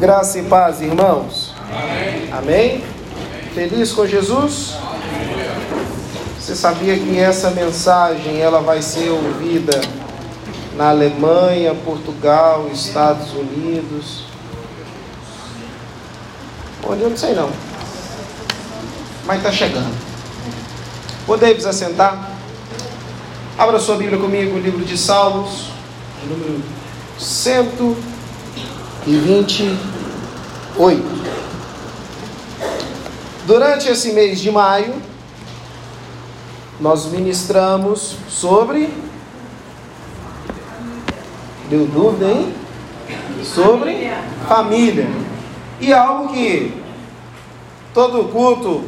Graça e paz, irmãos. Amém. Amém? Feliz com Jesus? Você sabia que essa mensagem ela vai ser ouvida na Alemanha, Portugal, Estados Unidos? Onde eu não sei não. Mas está chegando. Podemos assentar? Abra sua Bíblia comigo, o livro de Salmos, número 128. Durante esse mês de maio, nós ministramos sobre. Deu dúvida, hein? Sobre família. E algo que todo culto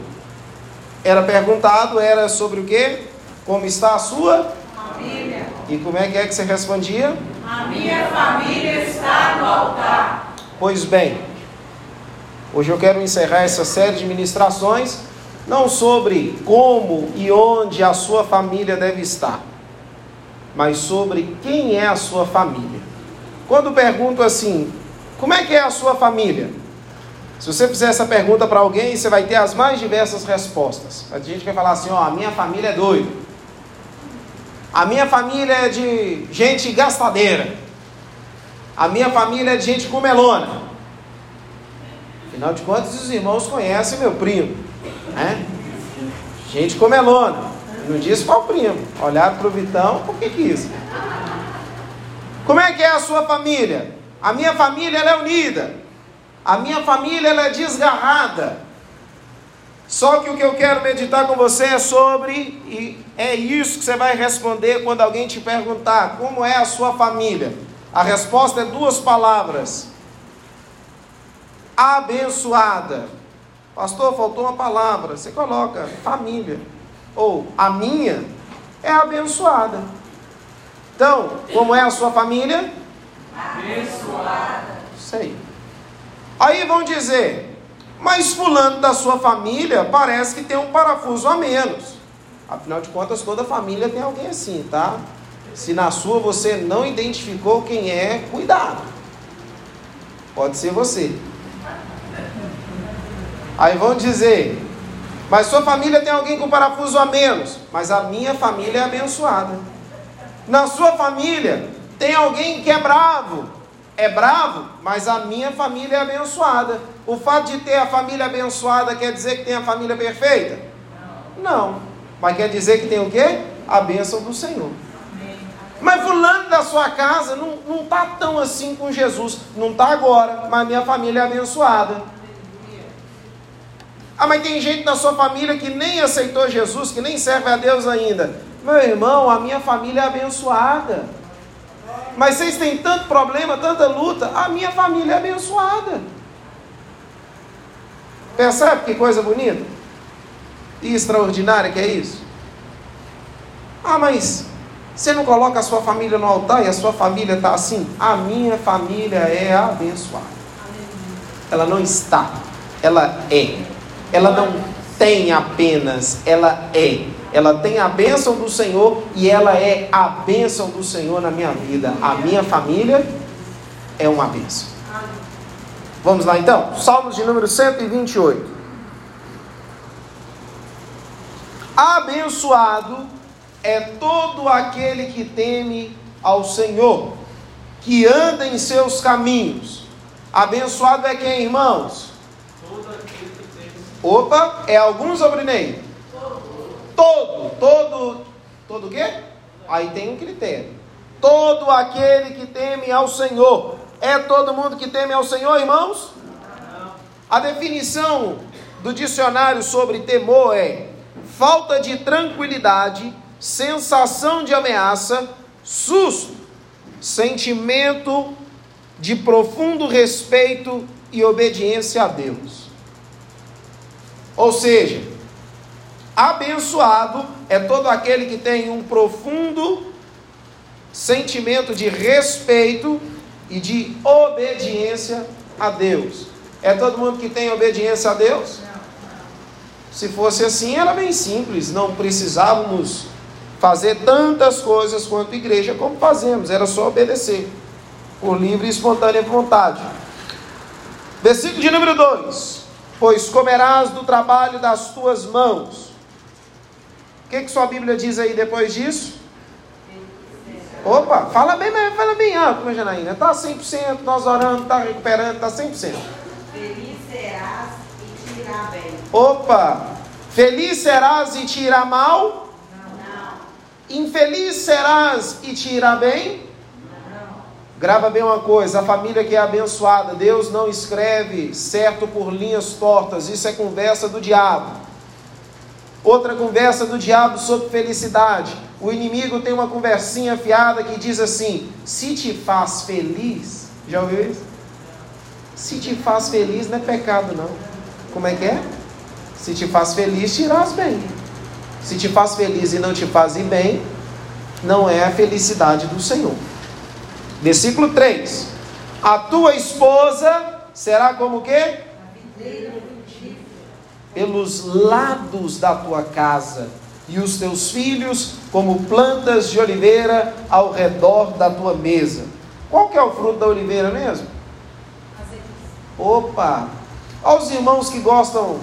era perguntado era sobre o que? Como está a sua família. E como é que é que você respondia? A minha família está no altar. Pois bem, hoje eu quero encerrar essa série de ministrações não sobre como e onde a sua família deve estar, mas sobre quem é a sua família. Quando pergunto assim, como é que é a sua família? Se você fizer essa pergunta para alguém, você vai ter as mais diversas respostas. A gente vai falar assim: ó, a minha família é doida. A minha família é de gente gastadeira. A minha família é de gente comelona. Afinal de contas, os irmãos conhecem meu primo. Né? Gente comelona. Não disse qual primo. Olharam para o Vitão, por que quis? Como é que é a sua família? A minha família é unida. A minha família é desgarrada. Só que o que eu quero meditar com você é sobre, e é isso que você vai responder quando alguém te perguntar como é a sua família. A resposta é duas palavras: abençoada. Pastor, faltou uma palavra. Você coloca família. Ou a minha é abençoada. Então, como é a sua família? Abençoada. Sei. Aí vão dizer, mas fulano da sua família parece que tem um parafuso a menos. Afinal de contas, toda família tem alguém assim, tá? Se na sua você não identificou quem é, cuidado. Pode ser você. Aí vão dizer, mas sua família tem alguém com parafuso a menos, mas a minha família é abençoada. Na sua família tem alguém que é bravo, é bravo, mas a minha família é abençoada. O fato de ter a família abençoada quer dizer que tem a família perfeita? Não. Mas quer dizer que tem o quê? A bênção do Senhor. Mas fulano da sua casa não está tão assim com Jesus. Não está agora, mas minha família é abençoada. Ah, mas tem gente da sua família que nem aceitou Jesus, que nem serve a Deus ainda. Meu irmão, a minha família é abençoada. Mas vocês têm tanto problema, tanta luta, a minha família é abençoada. Percebe que coisa bonita? E extraordinária que é isso? Ah, mas você não coloca a sua família no altar e a sua família está assim? A minha família é abençoada. Ela não está, ela é. Ela não tem apenas, ela é. Ela tem a bênção do Senhor e ela é a bênção do Senhor na minha vida. A minha família é uma bênção. Vamos lá então? Salmos de número 128. Abençoado é todo aquele que teme ao Senhor, que anda em seus caminhos. Abençoado é quem, irmãos? Opa, é alguns ou Brinei? Todo, todo, todo o quê? Aí tem um critério. Todo aquele que teme ao Senhor. É todo mundo que teme ao Senhor, irmãos? A definição do dicionário sobre temor é falta de tranquilidade, sensação de ameaça, susto, sentimento de profundo respeito e obediência a Deus. Ou seja, abençoado é todo aquele que tem um profundo sentimento de respeito e de obediência a Deus. É todo mundo que tem obediência a Deus? Se fosse assim, era bem simples, não precisávamos fazer tantas coisas quanto igreja como fazemos, era só obedecer, por livre e espontânea vontade. Versículo de número 2: Pois comerás do trabalho das tuas mãos. O que, que sua Bíblia diz aí depois disso? Opa, fala bem, fala bem alto, minha Janaína. Está 100%, nós orando, está recuperando, está 100%. Feliz serás e te irá bem. Opa, feliz serás e te irá mal? Não. Infeliz serás e te irá bem? Grava bem uma coisa: a família que é abençoada, Deus não escreve certo por linhas tortas, isso é conversa do diabo. Outra conversa do diabo sobre felicidade. O inimigo tem uma conversinha fiada que diz assim: se te faz feliz, já ouviu isso? Se te faz feliz não é pecado, não. Como é que é? Se te faz feliz, te irás bem. Se te faz feliz e não te faz bem, não é a felicidade do Senhor. Versículo 3: A tua esposa será como o quê? Pelos lados da tua casa, e os teus filhos como plantas de oliveira ao redor da tua mesa. Qual que é o fruto da oliveira mesmo? Opa! Olha os irmãos que gostam.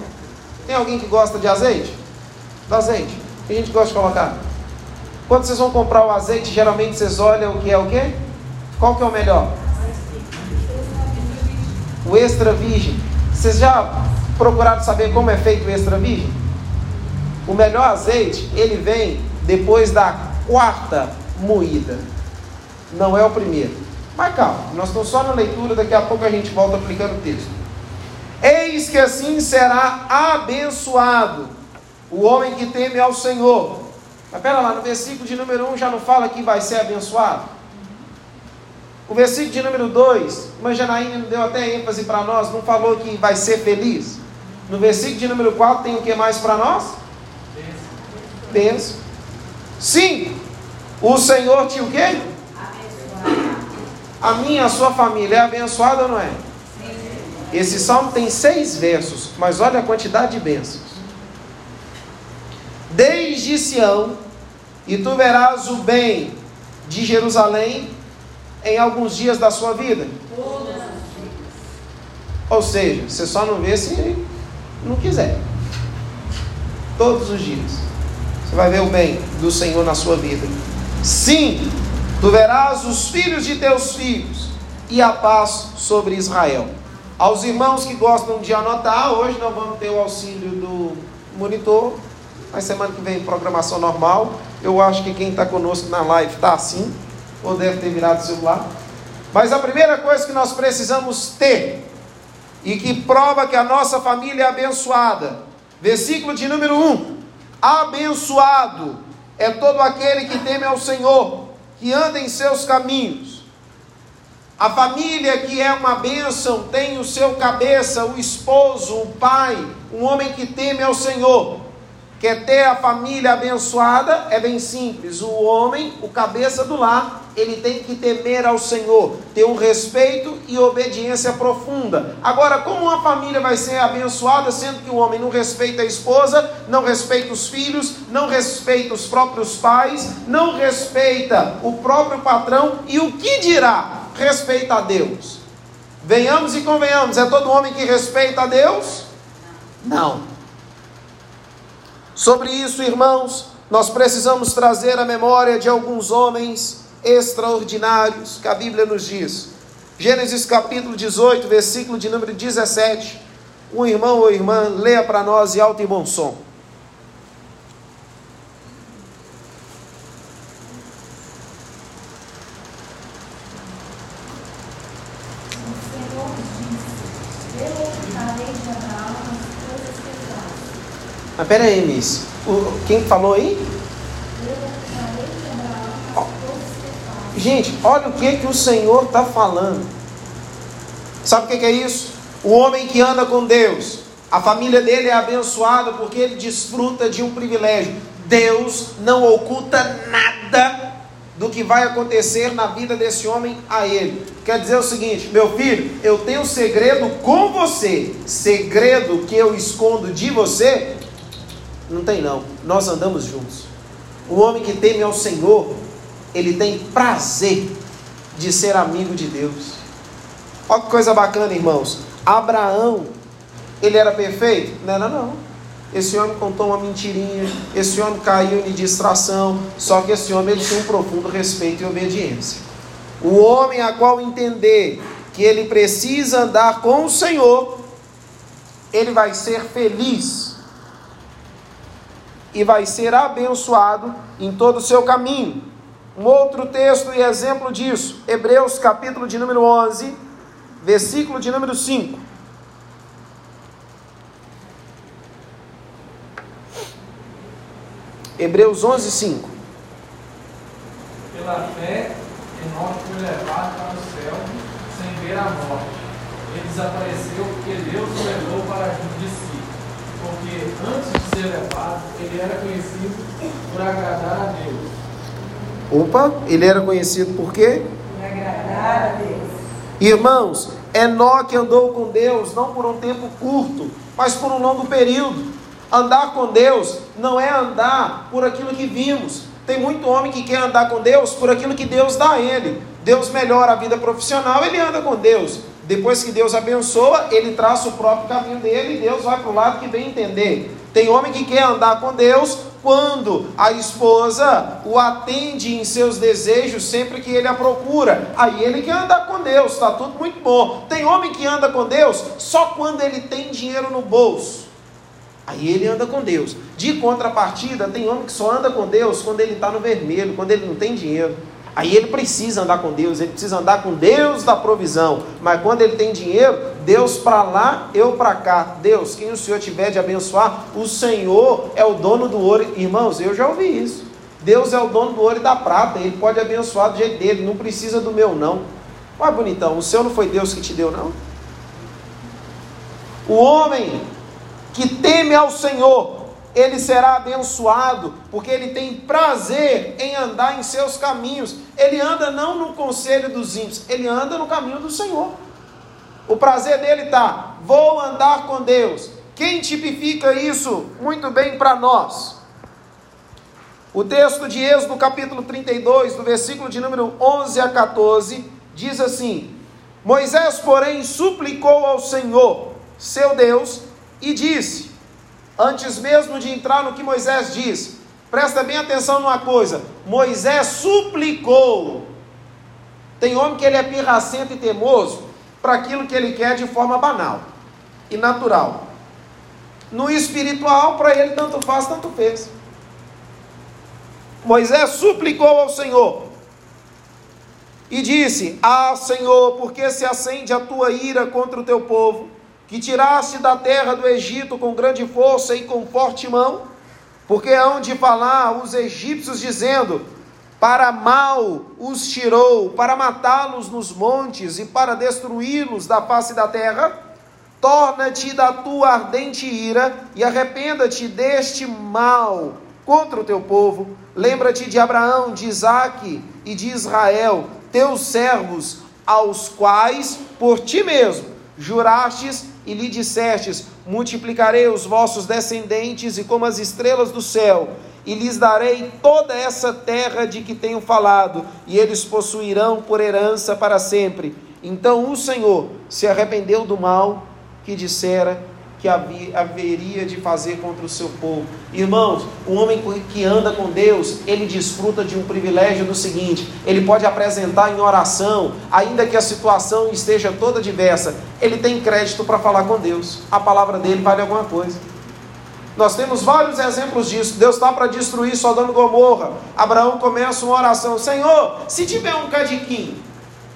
Tem alguém que gosta de azeite? Do azeite. O que a gente gosta de colocar? Quando vocês vão comprar o azeite, geralmente vocês olham o que é o quê? Qual que é o melhor? O extra virgem. Vocês já procuraram saber como é feito o extra virgem? O melhor azeite, ele vem depois da quarta moída. Não é o primeiro. Mas calma, nós estamos só na leitura, daqui a pouco a gente volta aplicando o texto. Eis que assim será abençoado o homem que teme ao Senhor. Mas pera lá, no versículo de número 1 já não fala que vai ser abençoado? O versículo de número 2, mas Janaína deu até ênfase para nós, não falou que vai ser feliz. No versículo de número 4 tem o que mais para nós? Benção. Sim, o Senhor te o quê? A minha, a sua família é abençoada ou não é? Esse salmo tem seis versos, mas olha a quantidade de bênçãos. Desde Sião, e tu verás o bem de Jerusalém em alguns dias da sua vida. Ou seja, você só não vê se não quiser. Todos os dias. Você vai ver o bem do Senhor na sua vida. Sim, tu verás os filhos de teus filhos e a paz sobre Israel. Aos irmãos que gostam de anotar, hoje nós vamos ter o auxílio do monitor. Mas semana que vem, programação normal. Eu acho que quem está conosco na live está assim ou deve ter virado o celular. Mas a primeira coisa que nós precisamos ter, e que prova que a nossa família é abençoada, versículo de número 1: Abençoado é todo aquele que teme ao Senhor, que anda em seus caminhos. A família que é uma bênção tem o seu cabeça, o esposo, o pai, um homem que teme ao Senhor. Quer ter a família abençoada? É bem simples. O homem, o cabeça do lar, ele tem que temer ao Senhor, ter um respeito e obediência profunda. Agora, como uma família vai ser abençoada, sendo que o homem não respeita a esposa, não respeita os filhos, não respeita os próprios pais, não respeita o próprio patrão e o que dirá? Respeita a Deus. Venhamos e convenhamos, é todo homem que respeita a Deus? Não. Sobre isso, irmãos, nós precisamos trazer a memória de alguns homens extraordinários que a Bíblia nos diz. Gênesis capítulo 18, versículo de número 17. Um irmão ou irmã, leia para nós em alto e bom som. Mas pera aí, Miss. O, quem falou aí? Gente, olha o que, que o Senhor está falando. Sabe o que, que é isso? O homem que anda com Deus, a família dele é abençoada porque ele desfruta de um privilégio. Deus não oculta nada do que vai acontecer na vida desse homem a ele. Quer dizer o seguinte, meu filho, eu tenho segredo com você. Segredo que eu escondo de você, não tem não. Nós andamos juntos. O homem que teme ao Senhor, ele tem prazer de ser amigo de Deus. Olha que coisa bacana, irmãos. Abraão, ele era perfeito? Não era não. Esse homem contou uma mentirinha, esse homem caiu em distração, só que esse homem ele tinha um profundo respeito e obediência. O homem a qual entender que ele precisa andar com o Senhor, ele vai ser feliz e vai ser abençoado em todo o seu caminho. Um outro texto e exemplo disso, Hebreus capítulo de número 11, versículo de número 5. Hebreus 11, 5. Pela fé, Enoque foi levado para o céu sem ver a morte. Ele desapareceu porque Deus o levou para junto. Porque antes de ser levado, ele era conhecido por agradar a Deus. Opa, ele era conhecido por quê? Por agradar a Deus. Irmãos, Enoque andou com Deus não por um tempo curto, mas por um longo período. Andar com Deus não é andar por aquilo que vimos. Tem muito homem que quer andar com Deus por aquilo que Deus dá a ele. Deus melhora a vida profissional, ele anda com Deus. Depois que Deus abençoa, ele traça o próprio caminho dele e Deus vai para o lado que vem entender. Tem homem que quer andar com Deus quando a esposa o atende em seus desejos sempre que ele a procura. Aí ele quer andar com Deus, está tudo muito bom. Tem homem que anda com Deus só quando ele tem dinheiro no bolso. Aí ele anda com Deus. De contrapartida, tem homem que só anda com Deus quando ele está no vermelho, quando ele não tem dinheiro. Aí ele precisa andar com Deus, ele precisa andar com Deus da provisão. Mas quando ele tem dinheiro, Deus para lá, eu para cá. Deus, quem o Senhor tiver de abençoar, o Senhor é o dono do ouro. Irmãos, eu já ouvi isso. Deus é o dono do ouro e da prata, ele pode abençoar do jeito dele, não precisa do meu não. Olha bonitão, o seu não foi Deus que te deu não? O homem que teme ao Senhor, ele será abençoado, porque ele tem prazer em andar em seus caminhos. Ele anda não no conselho dos ímpios, ele anda no caminho do Senhor. O prazer dele está, vou andar com Deus. Quem tipifica isso muito bem para nós? O texto de Êxodo, capítulo 32, do versículo de número 11 a 14, diz assim: Moisés, porém, suplicou ao Senhor, seu Deus, e disse, antes mesmo de entrar no que Moisés disse, presta bem atenção numa coisa: Moisés suplicou. Tem homem que ele é pirracento e teimoso para aquilo que ele quer de forma banal e natural. No espiritual, para ele, tanto faz, tanto fez. Moisés suplicou ao Senhor e disse: Ah, Senhor, por que se acende a tua ira contra o teu povo? Que tiraste da terra do Egito com grande força e com forte mão, porque hão de falar os egípcios dizendo: para mal os tirou, para matá-los nos montes e para destruí-los da face da terra. Torna-te da tua ardente ira e arrependa-te deste mal contra o teu povo. Lembra-te de Abraão, de Isaque e de Israel, teus servos, aos quais por ti mesmo jurastes e lhe dissestes: Multiplicarei os vossos descendentes e como as estrelas do céu, e lhes darei toda essa terra de que tenho falado, e eles possuirão por herança para sempre. Então o Senhor se arrependeu do mal que dissera que haveria de fazer contra o seu povo. Irmãos, o homem que anda com Deus, ele desfruta de um privilégio do seguinte: ele pode apresentar em oração, ainda que a situação esteja toda diversa, ele tem crédito para falar com Deus. A palavra dele vale alguma coisa. Nós temos vários exemplos disso. Deus está para destruir Sodoma e Gomorra. Abraão começa uma oração: Senhor, se tiver um cadiquinho,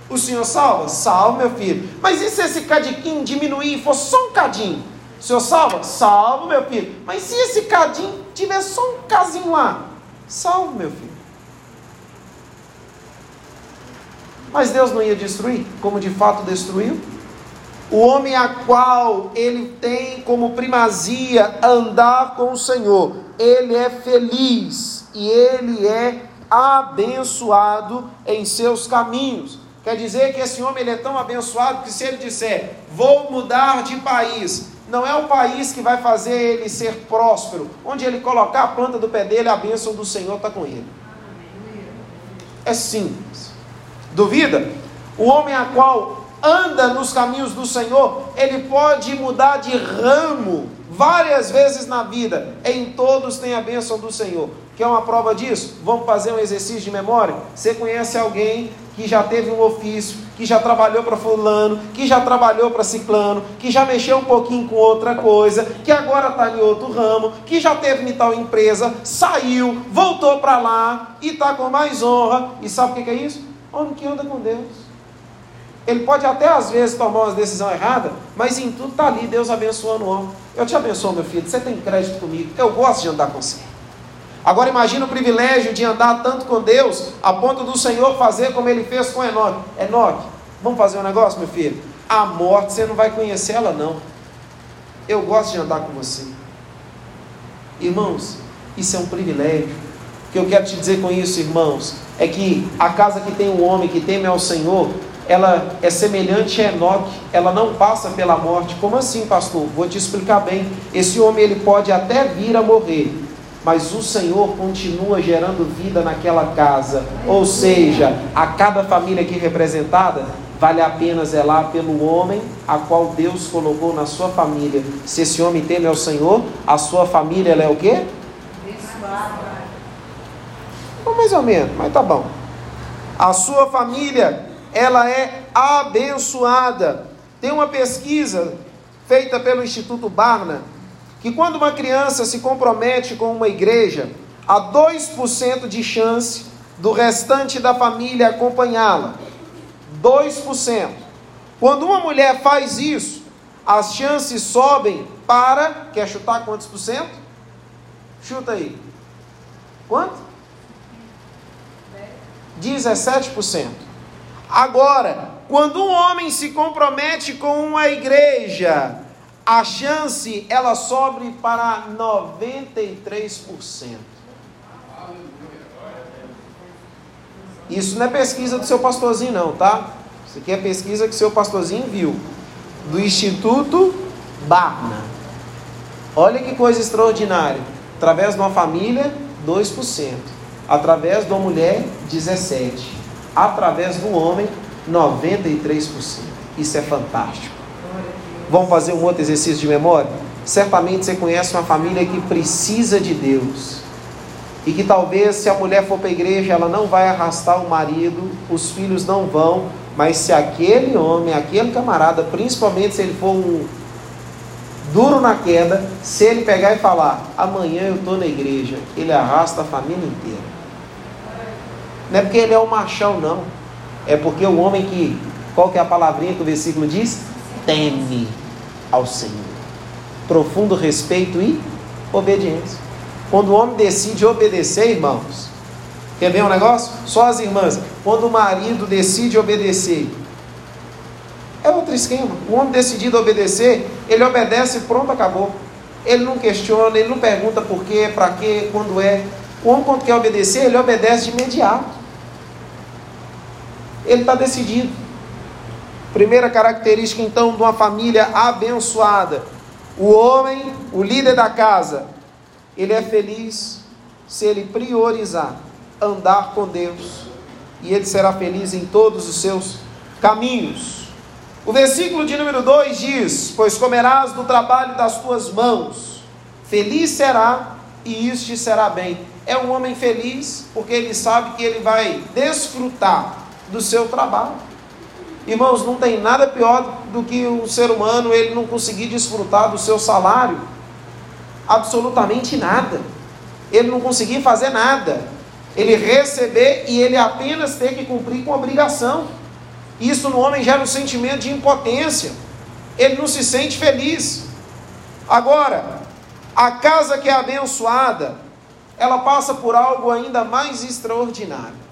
o Senhor salva? Salva, meu filho. Mas e se esse cadiquinho diminuir e for só um cadinho? O senhor salva? Salvo, meu filho. Mas se esse cadinho tiver só um casinho lá? Salvo, meu filho. Mas Deus não ia destruir, como de fato destruiu? O homem a qual ele tem como primazia andar com o Senhor, ele é feliz e ele é abençoado em seus caminhos. Quer dizer que esse homem ele é tão abençoado que se ele disser, vou mudar de país, não é o país que vai fazer ele ser próspero. Onde ele colocar a planta do pé dele, a bênção do Senhor está com ele. É simples. Duvida? O homem a qual anda nos caminhos do Senhor, ele pode mudar de ramo várias vezes na vida. Em todos tem a bênção do Senhor. Quer uma prova disso? Vamos fazer um exercício de memória? Você conhece alguém que já teve um ofício, que já trabalhou para fulano, que já trabalhou para ciclano, que já mexeu um pouquinho com outra coisa, que agora está em outro ramo, que já teve em tal empresa, saiu, voltou para lá e está com mais honra. E sabe o que é isso? Homem que anda com Deus. Ele pode até às vezes tomar uma decisão errada, mas em tudo está ali, Deus abençoando o homem. Eu te abençoo, meu filho, você tem crédito comigo, eu gosto de andar com você. Agora imagina o privilégio de andar tanto com Deus, a ponto do Senhor fazer como ele fez com Enoque. Enoque, vamos fazer um negócio, meu filho? A morte, você não vai conhecer ela não. Eu gosto de andar com você. Irmãos, isso é um privilégio. O que eu quero te dizer com isso, irmãos, é que a casa que tem um homem que teme ao Senhor, ela é semelhante a Enoque, ela não passa pela morte. Como assim, pastor? Vou te explicar bem. Esse homem ele pode até vir a morrer, mas o Senhor continua gerando vida naquela casa. Ou seja, a cada família aqui representada, vale a pena zelar pelo homem a qual Deus colocou na sua família. Se esse homem teme ao Senhor, a sua família ela é o quê? mais ou menos, mas tá bom. A sua família, ela é abençoada. Tem uma pesquisa feita pelo Instituto Barna que quando uma criança se compromete com uma igreja, há 2% de chance do restante da família acompanhá-la. 2%. Quando uma mulher faz isso, as chances sobem para. Quer chutar quantos por cento? Chuta aí. Quanto? 17%. Agora, quando um homem se compromete com uma igreja, a chance ela sobe para 93%. Isso não é pesquisa do seu pastorzinho não, tá? Isso aqui é pesquisa que seu pastorzinho viu do Instituto Barna. Olha que coisa extraordinária. Através de uma família, 2%. Através de uma mulher, 17%. Através do homem, 93%. Isso é fantástico. Vamos fazer um outro exercício de memória? Certamente você conhece uma família que precisa de Deus. E que talvez, se a mulher for para a igreja, ela não vai arrastar o marido, os filhos não vão, mas se aquele homem, aquele camarada, principalmente se ele for um duro na queda, se ele pegar e falar, amanhã eu estou na igreja, ele arrasta a família inteira. Não é porque ele é um machão, não. É porque o homem que, qual que é a palavrinha que o versículo diz? Teme ao Senhor. Profundo respeito e obediência. Quando o homem decide obedecer, irmãos, quer ver um negócio? Só as irmãs. Quando o marido decide obedecer, é outro esquema. O homem decidido obedecer, ele obedece e pronto, acabou. Ele não questiona, ele não pergunta por quê, para quê, quando é. O homem, quando quer obedecer, ele obedece de imediato. Ele está decidido. Primeira característica, então, de uma família abençoada: o homem, o líder da casa, ele é feliz se ele priorizar andar com Deus, e ele será feliz em todos os seus caminhos. O versículo de número 2 diz: Pois comerás do trabalho das tuas mãos, feliz será, e isso te será bem. É um homem feliz porque ele sabe que ele vai desfrutar do seu trabalho. Irmãos, não tem nada pior do que um ser humano ele não conseguir desfrutar do seu salário. Absolutamente nada. Ele não conseguir fazer nada. Ele receber e ele apenas ter que cumprir com obrigação. Isso no homem gera um sentimento de impotência. Ele não se sente feliz. Agora, a casa que é abençoada, ela passa por algo ainda mais extraordinário.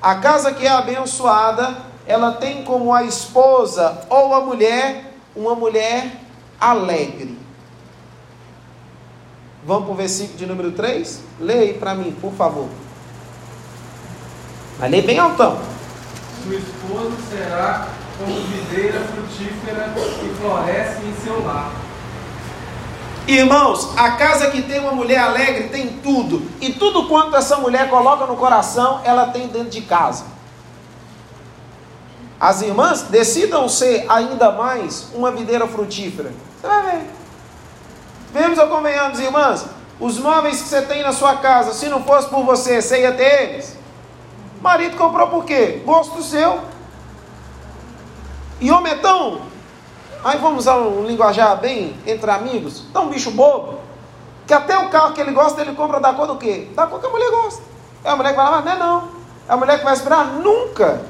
A casa que é abençoada, ela tem como a esposa ou a mulher uma mulher alegre. Vamos para o versículo de número 3? Leia aí para mim, por favor. Mas leia bem altão. Sua esposa será como videira frutífera que floresce em seu lar. Irmãos, a casa que tem uma mulher alegre tem tudo. E tudo quanto essa mulher coloca no coração, ela tem dentro de casa. As irmãs, decidam ser ainda mais uma videira frutífera. Você vai ver. Vemos ou convenhamos, irmãs? Os móveis que você tem na sua casa, se não fosse por você, você ia ter eles? Marido comprou por quê? Gosto seu. E homem é. Aí vamos usar um linguajar bem entre amigos. Tão bicho bobo. Que até o carro que ele gosta, ele compra da cor do quê? Da cor que a mulher gosta. É a mulher que vai lá, não é não. É a mulher que vai esperar? Nunca.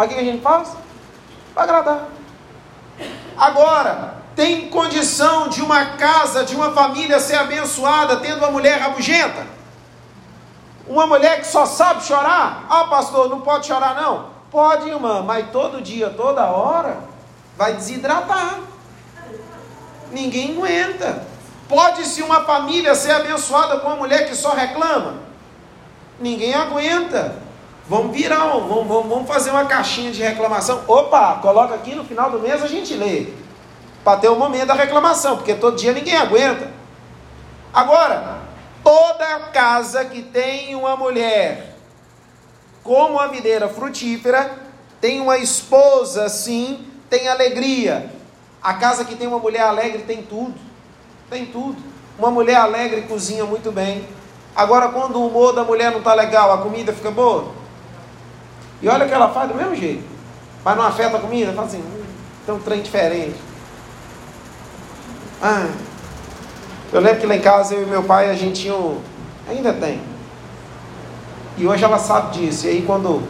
Mas o que a gente faz? Para agradar. Agora, tem condição de uma casa, de uma família ser abençoada tendo uma mulher rabugenta? Uma mulher que só sabe chorar? Ah, pastor, não pode chorar não? Pode, irmã, mas todo dia, toda hora, vai desidratar. Ninguém aguenta. Pode-se uma família ser abençoada com uma mulher que só reclama? Ninguém aguenta. Vamos virar, vamos, vamos, vamos fazer uma caixinha de reclamação. Opa, coloca aqui no final do mês a gente lê. Para ter o momento da reclamação, porque todo dia ninguém aguenta. Agora, toda casa que tem uma mulher como a videira frutífera, tem uma esposa assim, tem alegria. A casa que tem uma mulher alegre tem tudo. Tem tudo. Uma mulher alegre cozinha muito bem. Agora, quando o humor da mulher não está legal, a comida fica boa. E olha que ela faz do mesmo jeito. Mas não afeta a comida, fala assim, tem um trem diferente. Ah, eu lembro que lá em casa eu e meu pai a gente tinha um, ainda tem. E hoje ela sabe disso. E aí quando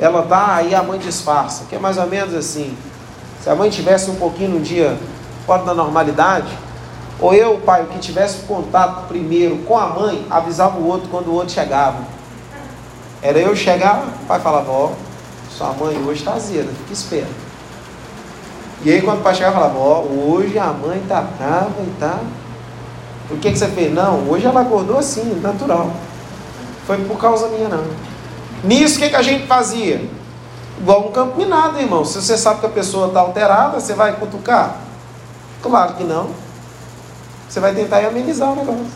ela tá, aí a mãe disfarça, que é mais ou menos assim. Se a mãe tivesse um pouquinho no dia fora da normalidade, ou eu, pai, que tivesse contato primeiro com a mãe, avisava o outro quando o outro chegava. Era eu chegar, o pai falava, ó, sua mãe hoje está azeda, fica esperto. E aí quando o pai chegava, falava, ó, hoje a mãe está brava e tá. Por que, que você fez? Não, hoje ela acordou assim, natural. Foi por causa minha, não. Nisso, o que, que a gente fazia? Igual um campo minado, irmão. Se você sabe que a pessoa está alterada, você vai cutucar? Claro que não. Você vai tentar amenizar o negócio.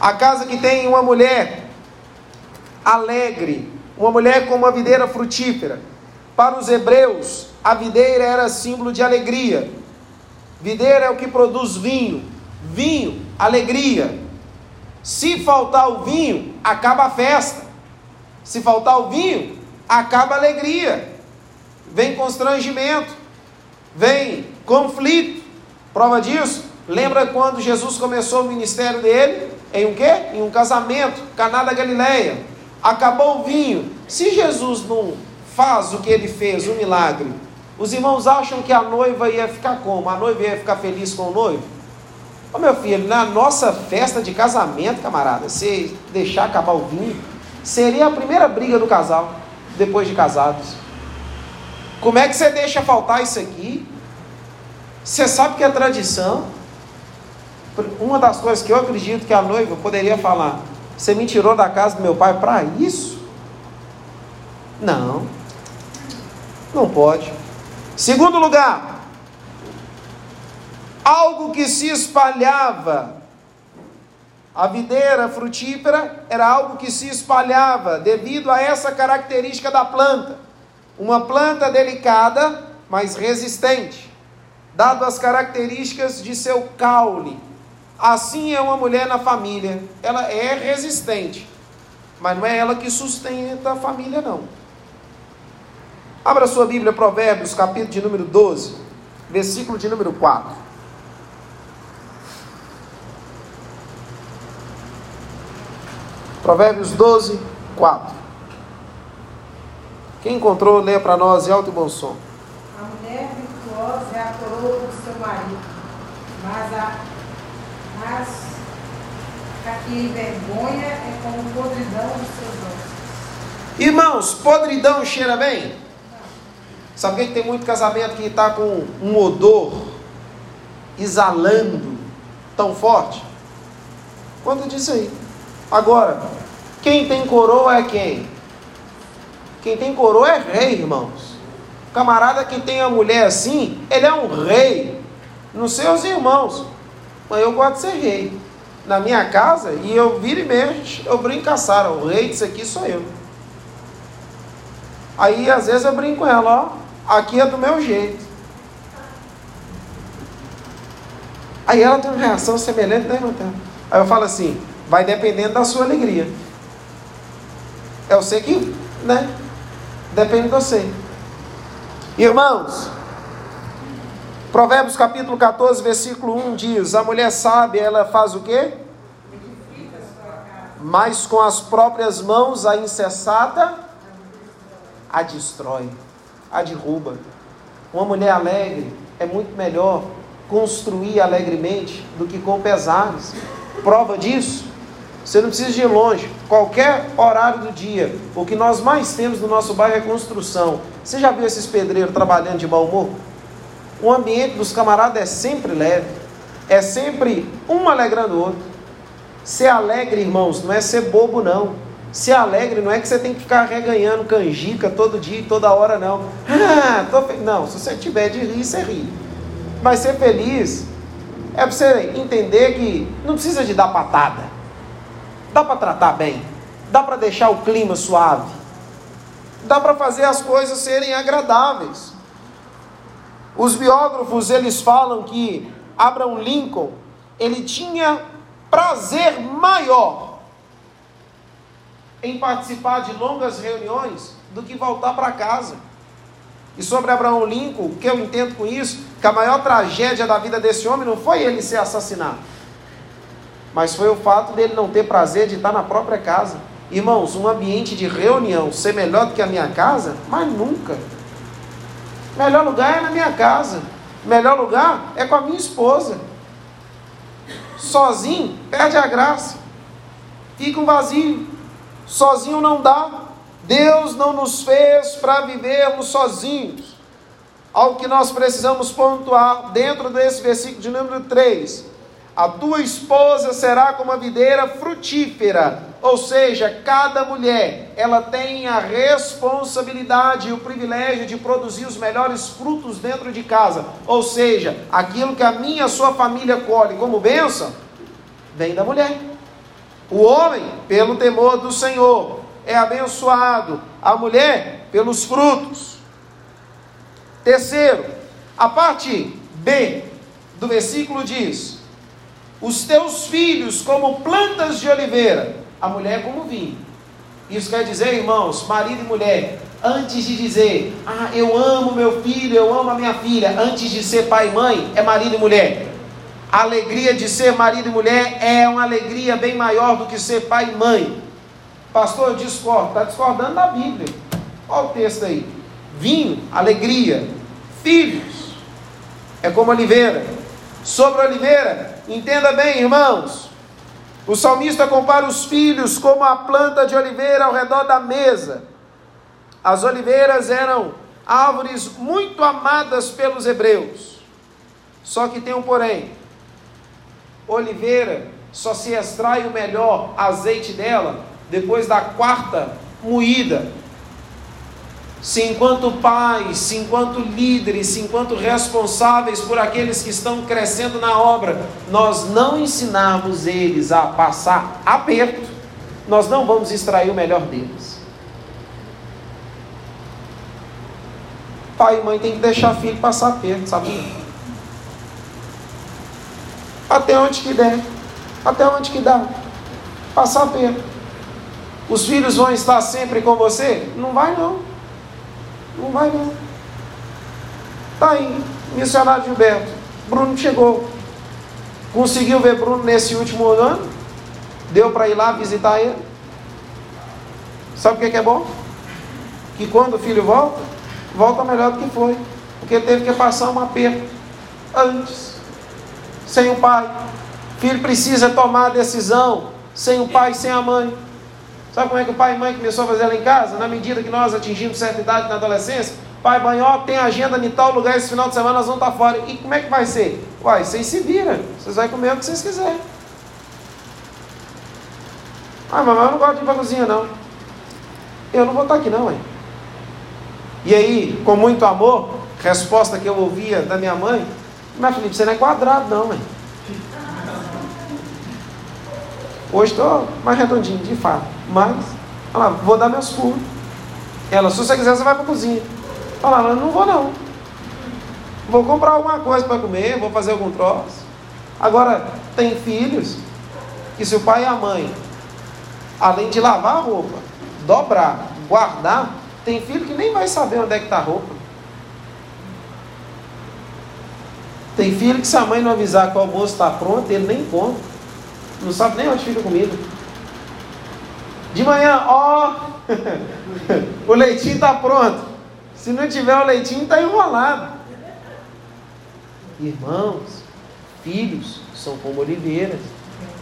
A casa que tem uma mulher alegre, uma mulher com uma videira frutífera. Para os hebreus, a videira era símbolo de alegria. Videira é o que produz vinho. Vinho, alegria. Se faltar o vinho, acaba a festa. Se faltar o vinho, acaba a alegria. Vem constrangimento, vem conflito. Prova disso, lembra quando Jesus começou o ministério dele? Em um quê? Em um casamento, Caná da Galileia. Acabou o vinho. Se Jesus não faz o que ele fez, o milagre, os irmãos acham que a noiva ia ficar como? A noiva ia ficar feliz com o noivo? Ô meu filho, na nossa festa de casamento, camarada, se deixar acabar o vinho, seria a primeira briga do casal, depois de casados. Como é que você deixa faltar isso aqui? Você sabe que é tradição. Uma das coisas que eu acredito que a noiva poderia falar: Você me tirou da casa do meu pai para isso? Não, não pode. Segundo lugar, algo que se espalhava. A videira frutífera era algo que se espalhava devido a essa característica da planta. Uma planta delicada, mas resistente, dado as características de seu caule. Assim é uma mulher na família. Ela é resistente, mas não é ela que sustenta a família, não. Abra sua Bíblia, Provérbios, capítulo de número 12, versículo de número 4. Provérbios 12, 4. Quem encontrou, leia para nós em alto e bom som. A mulher virtuosa é a coroa do seu marido, mas a, mas a que envergonha é como podridão dos seus ossos. Irmãos, podridão cheira bem? Sabe que tem muito casamento que está com um odor exalando tão forte? Quando disse aí. Agora, quem tem coroa é quem? Quem tem coroa é rei, irmãos. Camarada que tem a mulher assim, ele é um rei. Não sei os irmãos, mas eu gosto de ser rei. Na minha casa, e eu viro e mexo, eu brinco com a Sara, o rei disso aqui sou eu. Aí às vezes eu brinco com ela, ó, aqui é do meu jeito. Aí ela tem uma reação semelhante, né, irmã? Aí eu falo assim, vai dependendo da sua alegria. É você que, né? Depende de você. Irmãos, Provérbios capítulo 14, versículo 1 diz: A mulher sábia, ela faz o quê? Mas com as próprias mãos a incessada a destrói, a derruba. Uma mulher alegre é muito melhor construir alegremente do que com pesares. Prova disso, você não precisa ir longe. Qualquer horário do dia, o que nós mais temos no nosso bairro é construção. Você já viu esses pedreiros trabalhando de mau humor? O ambiente dos camaradas é sempre leve, é sempre um alegrando o outro. Ser alegre, irmãos, não é ser bobo, não. Ser alegre não é que você tem que ficar reganhando canjica todo dia e toda hora, não. Ah. Não, se você tiver de rir, você ri. Mas ser feliz é para você entender que não precisa de dar patada. Dá para tratar bem. Dá para deixar o clima suave. Dá para fazer as coisas serem agradáveis. Os biógrafos eles falam que Abraham Lincoln ele tinha prazer maior em participar de longas reuniões do que voltar para casa. E sobre Abraão Lincoln, o que eu entendo com isso? Que a maior tragédia da vida desse homem não foi ele ser assassinado, mas foi o fato dele não ter prazer de estar na própria casa. Irmãos, um ambiente de reunião ser melhor do que a minha casa? Mas nunca. Melhor lugar é na minha casa. Melhor lugar é com a minha esposa. Sozinho, perde a graça. Fica um vazio. Sozinho não dá. Deus não nos fez para vivermos sozinhos. Ao que nós precisamos pontuar dentro desse versículo de número 3. A tua esposa será como a videira frutífera, ou seja, cada mulher, ela tem a responsabilidade e o privilégio de produzir os melhores frutos dentro de casa. Ou seja, aquilo que a minha e a sua família colhe como bênção, vem da mulher. O homem, pelo temor do Senhor, é abençoado. A mulher, pelos frutos. Terceiro, a parte B do versículo diz: Os teus filhos como plantas de oliveira, a mulher como vinho. Isso quer dizer, irmãos, marido e mulher, antes de dizer, ah, eu amo meu filho, eu amo a minha filha, antes de ser pai e mãe, é marido e mulher. A alegria de ser marido e mulher é uma alegria bem maior do que ser pai e mãe. Pastor, eu discordo. Está discordando da Bíblia. Olha o texto aí. Vinho, alegria. Filhos, é como oliveira. Sobre a oliveira, entenda bem, irmãos. O salmista compara os filhos como a planta de oliveira ao redor da mesa. As oliveiras eram árvores muito amadas pelos hebreus. Só que tem um porém oliveira só se extrai o melhor azeite dela depois da quarta moída. Se enquanto pais, se enquanto líderes, se enquanto responsáveis por aqueles que estão crescendo na obra, nós não ensinarmos eles a passar aperto, nós não vamos extrair o melhor deles. Pai e mãe tem que deixar filho passar aperto, sabia? até onde que der, até onde que dá, passar perto. Os filhos vão estar sempre com você? Não vai não, não vai não. Tá aí, missionário Gilberto, Bruno chegou, conseguiu ver Bruno nesse último ano, deu para ir lá visitar ele. Sabe o que é bom? Que quando o filho volta, volta melhor do que foi, porque teve que passar um aperto antes sem o pai. Filho precisa tomar a decisão sem o pai, sem a mãe. Sabe como é que o pai e mãe começou a fazer lá em casa? Na medida que nós atingimos certa idade na adolescência, pai, mãe, ó, tem agenda em tal lugar esse final de semana, nós vamos estar fora. E como é que vai ser? Uai, vocês se viram, vocês vão comer o que vocês quiserem. Ah, mamãe, eu não gosto de ir para a cozinha, não. Eu não vou estar aqui, não, mãe. E aí, com muito amor, resposta que eu ouvia da minha mãe, mas Felipe, você não é quadrado não, mãe. Hoje estou mais redondinho, de fato. Mas, lá, vou dar meus pulos. Ela, se você quiser, você vai para a cozinha. Falaram, não vou não. Vou comprar alguma coisa para comer, vou fazer algum troço. Agora, tem filhos que se o pai e a mãe, além de lavar a roupa, dobrar, guardar, tem filho que nem vai saber onde é que está a roupa. Tem filho que se a mãe não avisar que o almoço está pronto, ele nem come. Não sabe nem onde fica a comida. De manhã, ó, o leitinho está pronto. Se não tiver o leitinho, está enrolado. Irmãos, filhos são como oliveiras.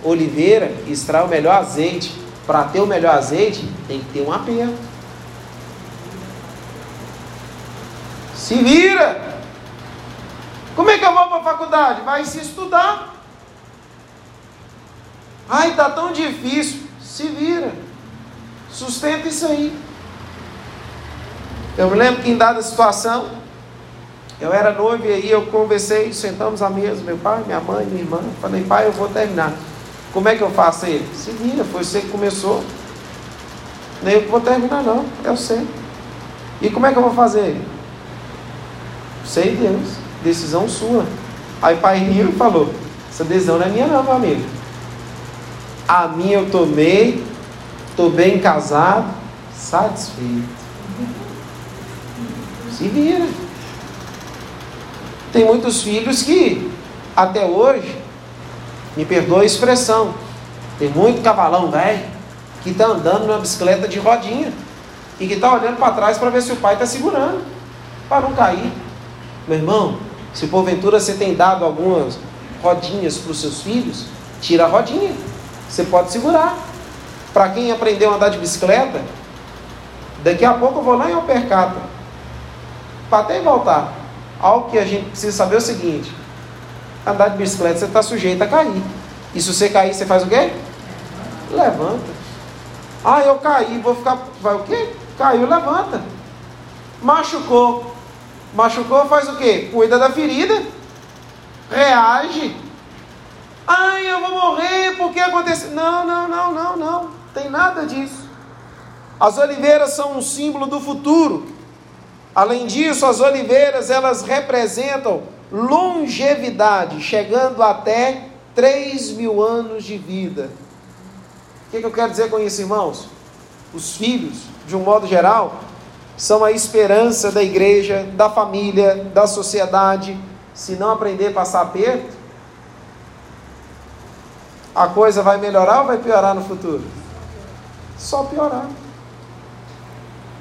Oliveira extrai o melhor azeite. Para ter o melhor azeite, tem que ter um aperto. Se vira. Como é que eu vou para a faculdade? Vai se estudar. Ai, está tão difícil. Se vira. Sustenta isso aí. Eu me lembro que em dada situação, eu era noivo e aí eu conversei, sentamos à mesa, meu pai, minha mãe, minha irmã. Falei, pai, eu vou terminar. Como é que eu faço ele? Se vira, foi você que começou. Nem eu vou terminar, não. Eu sei. E como é que eu vou fazer? Sei Deus. Decisão sua. Aí pai riu e falou: Essa decisão não é minha, não, meu amigo. A minha eu tomei, estou bem casado, satisfeito. Se vira. Tem muitos filhos que, até hoje, me perdoa a expressão, tem muito cavalão velho que está andando numa bicicleta de rodinha e que está olhando para trás para ver se o pai está segurando, para não cair. Meu irmão, se porventura você tem dado algumas rodinhas para os seus filhos, tira a rodinha, você pode segurar. Para quem aprendeu a andar de bicicleta, daqui a pouco eu vou lá em Alpercata, para até voltar. Algo que a gente precisa saber é o seguinte: andar de bicicleta você está sujeito a cair. E se você cair, você faz o quê? Levanta. Ah, eu caí, vou ficar. Vai o quê? Caiu, levanta. Machucou. Machucou, faz o quê? Cuida da ferida. Reage. Ai, eu vou morrer porque aconteceu. Não, não, não, não, não. Tem nada disso. As oliveiras são um símbolo do futuro. Além disso, as oliveiras elas representam longevidade, chegando até 3 mil anos de vida. O que, que eu quero dizer com isso, irmãos? Os filhos, de um modo geral, são a esperança da igreja, da família, da sociedade. Se não aprender a passar aperto, a coisa vai melhorar ou vai piorar no futuro? Só piorar.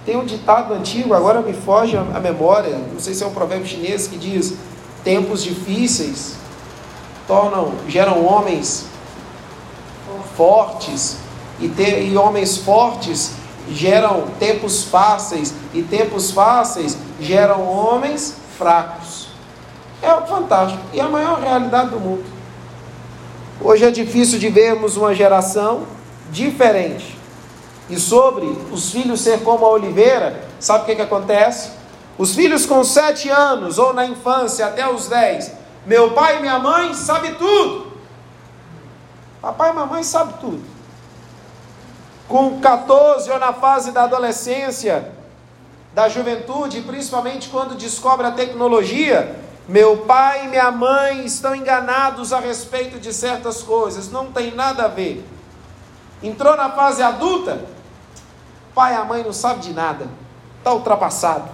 Tem um ditado antigo, agora me foge a memória, não sei se é um provérbio chinês que diz: tempos difíceis tornam, geram homens fortes e, ter, e homens fortes geram tempos fáceis e tempos fáceis geram homens fracos. É fantástico e é a maior realidade do mundo. Hoje é difícil de vermos uma geração diferente. E sobre os filhos ser como a oliveira, sabe o que, que acontece? Os filhos com sete anos, ou na infância até os dez, meu pai e minha mãe sabe tudo. Papai e mamãe sabe tudo. Com 14 ou na fase da adolescência, da juventude, principalmente quando descobre a tecnologia, meu pai e minha mãe estão enganados a respeito de certas coisas, não tem nada a ver. Entrou na fase adulta, pai e a mãe não sabem de nada, está ultrapassado.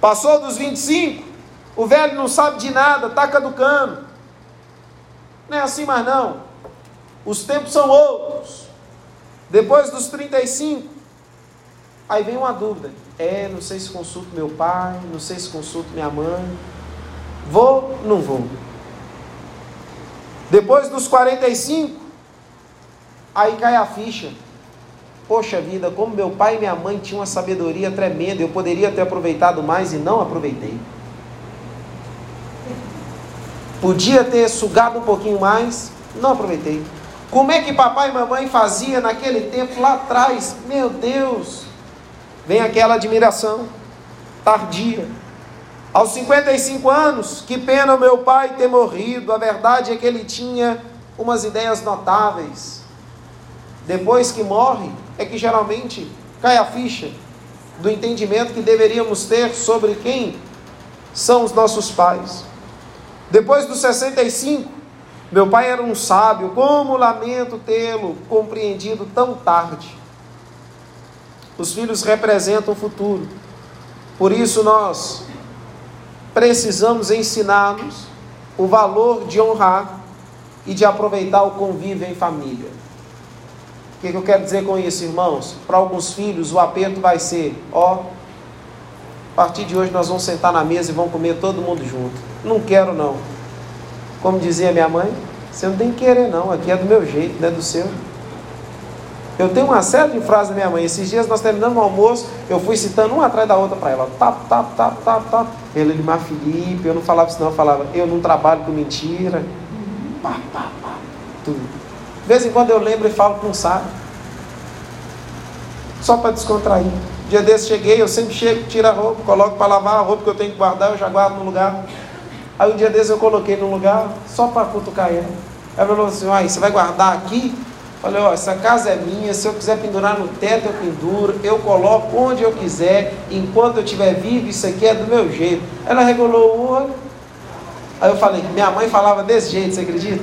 Passou dos 25, o velho não sabe de nada, está caducando. Não é assim mais não. Os tempos são outros. Depois dos 35, aí vem uma dúvida. É, não sei se consulto meu pai, não sei se consulto minha mãe. Vou, não vou. Depois dos 45, aí cai a ficha. Poxa vida, como meu pai e minha mãe tinham uma sabedoria tremenda, eu poderia ter aproveitado mais e não aproveitei. Podia ter sugado um pouquinho mais, não aproveitei. Como é que papai e mamãe fazia naquele tempo lá atrás? Meu Deus, vem aquela admiração tardia. Aos 55 anos, que pena meu pai ter morrido. A verdade é que ele tinha umas ideias notáveis. Depois que morre, é que geralmente cai a ficha. do entendimento que deveríamos ter sobre quem são os nossos pais. Depois dos 65, meu pai era um sábio, como lamento tê-lo compreendido tão tarde. Os filhos representam o futuro. Por isso nós precisamos ensinar-nos o valor de honrar e de aproveitar o convívio em família. O que, que eu quero dizer com isso, irmãos? Para alguns filhos, o aperto vai ser: ó, a partir de hoje nós vamos sentar na mesa e vamos comer todo mundo junto. Não quero, não. Como dizia minha mãe, você não tem que querer, não. Aqui é do meu jeito, não é do seu. Eu tenho uma série de frases da minha mãe. Esses dias nós terminamos o almoço, eu fui citando uma atrás da outra para ela. Tap, tap, tap, tap, tap. Ele, Felipe, eu não falava isso não, eu falava, eu não trabalho com mentira. Pá, pá, pá, tudo. De vez em quando eu lembro e falo com um sábio. Só para descontrair. Dia desse cheguei, eu sempre chego, tiro a roupa, coloco para lavar a roupa que eu tenho que guardar, eu já guardo no lugar. Aí um dia desse eu coloquei no lugar, só para cutucar ela. Ela falou assim, ai, você vai guardar aqui? Falei, ó, essa casa é minha, se eu quiser pendurar no teto eu penduro, eu coloco onde eu quiser, enquanto eu estiver vivo, isso aqui é do meu jeito. Ela regulou o olho. Aí eu falei, minha mãe falava desse jeito, você acredita?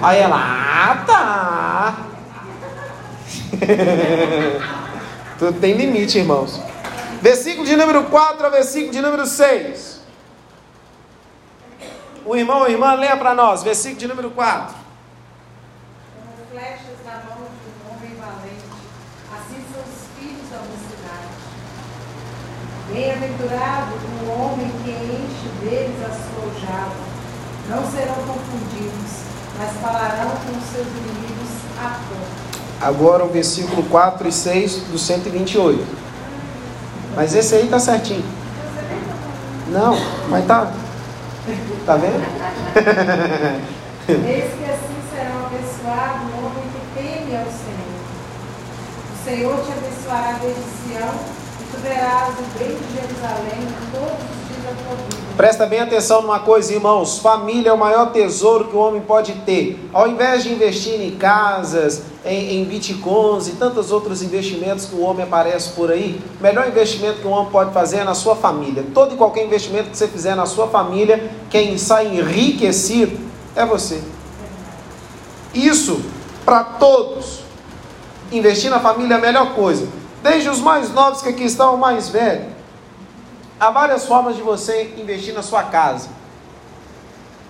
Aí ela, ah tá. Tudo tem limite, irmãos. Versículo de número 4 a versículo de número 6. O irmão ou irmã, leia para nós, versículo de número 4. Flechas na mão de um homem valente, assim são os filhos da mocidade. Bem-aventurado o homem que enche deles a sua aljava. Não serão confundidos, mas falarão com seus inimigos a ponto. Agora o versículo 4 e 6 do 128. Mas esse aí tá certinho. Não, mas tá. Tá vendo? Eis que assim será abençoado o homem que teme ao Senhor. O Senhor te abençoará desde Sião, e tu verás o bem de Jerusalém todos os dias da tua vida. Presta bem atenção numa coisa, irmãos. Família é o maior tesouro que o homem pode ter. Ao invés de investir em casas, em, em bitcoins e tantos outros investimentos que o homem aparece por aí, o melhor investimento que o homem pode fazer é na sua família. Todo e qualquer investimento que você fizer na sua família, quem sai enriquecido é você. Isso para todos. Investir na família é a melhor coisa. Desde os mais novos que aqui estão, ao mais velho. Há várias formas de você investir na sua casa.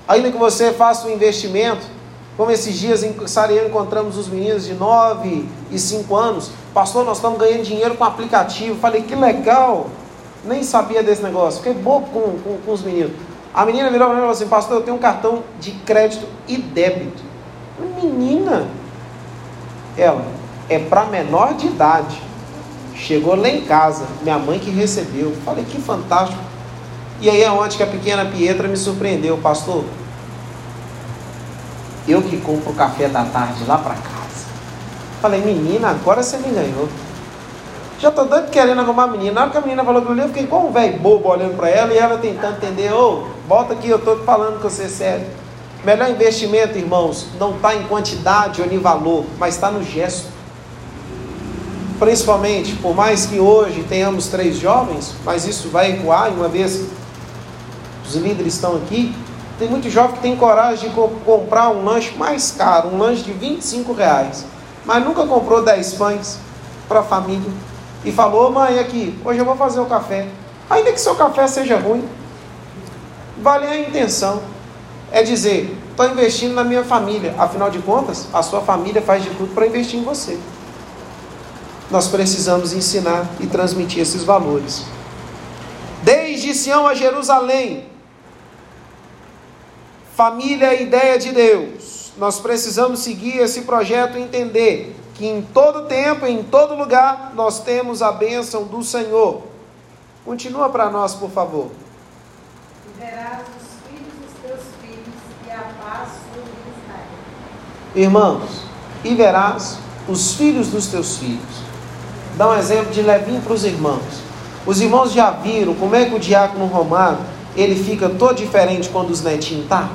Ainda que você faça um investimento, como esses dias em Sariano encontramos os meninos de 9 e 5 anos, pastor, nós estamos ganhando dinheiro com aplicativo. Falei, que legal! Nem sabia desse negócio, fiquei bobo com, com, com os meninos. A menina virou para mim e falou assim: Pastor, eu tenho um cartão de crédito e débito. Menina, ela é para menor de idade. Chegou lá em casa, minha mãe que recebeu. Falei, que fantástico. E aí é onde que a pequena Pietra me surpreendeu, pastor. Eu que compro o café da tarde lá para casa. Falei, menina, agora você me ganhou. Já tô doido querendo arrumar a menina. Na hora que a menina falou ali, eu fiquei igual um velho bobo olhando para ela e ela tentando entender. Ô, oh, volta aqui, eu tô falando com você é sério. Melhor investimento, irmãos, não está em quantidade ou em valor, mas está no gesto. Principalmente, por mais que hoje tenhamos três jovens, mas isso vai ecoar, uma vez os líderes estão aqui, tem muito jovem que tem coragem de co comprar um lanche mais caro, um lanche de 25 reais, mas nunca comprou 10 pães para a família e falou, mãe, aqui, hoje eu vou fazer o café. Ainda que seu café seja ruim, vale a intenção. É dizer, estou investindo na minha família. Afinal de contas, a sua família faz de tudo para investir em você. Nós precisamos ensinar e transmitir esses valores. Desde Sião a Jerusalém, família é ideia de Deus. Nós precisamos seguir esse projeto e entender que em todo tempo, em todo lugar, nós temos a bênção do Senhor. Continua para nós, por favor. Verás os filhos dos teus filhos e a paz sobre Israel. Irmãos, e verás os filhos dos teus filhos. Dá um exemplo de levinho para os irmãos. Os irmãos já viram como é que o diácono romano ele fica todo diferente quando os netinhos tá?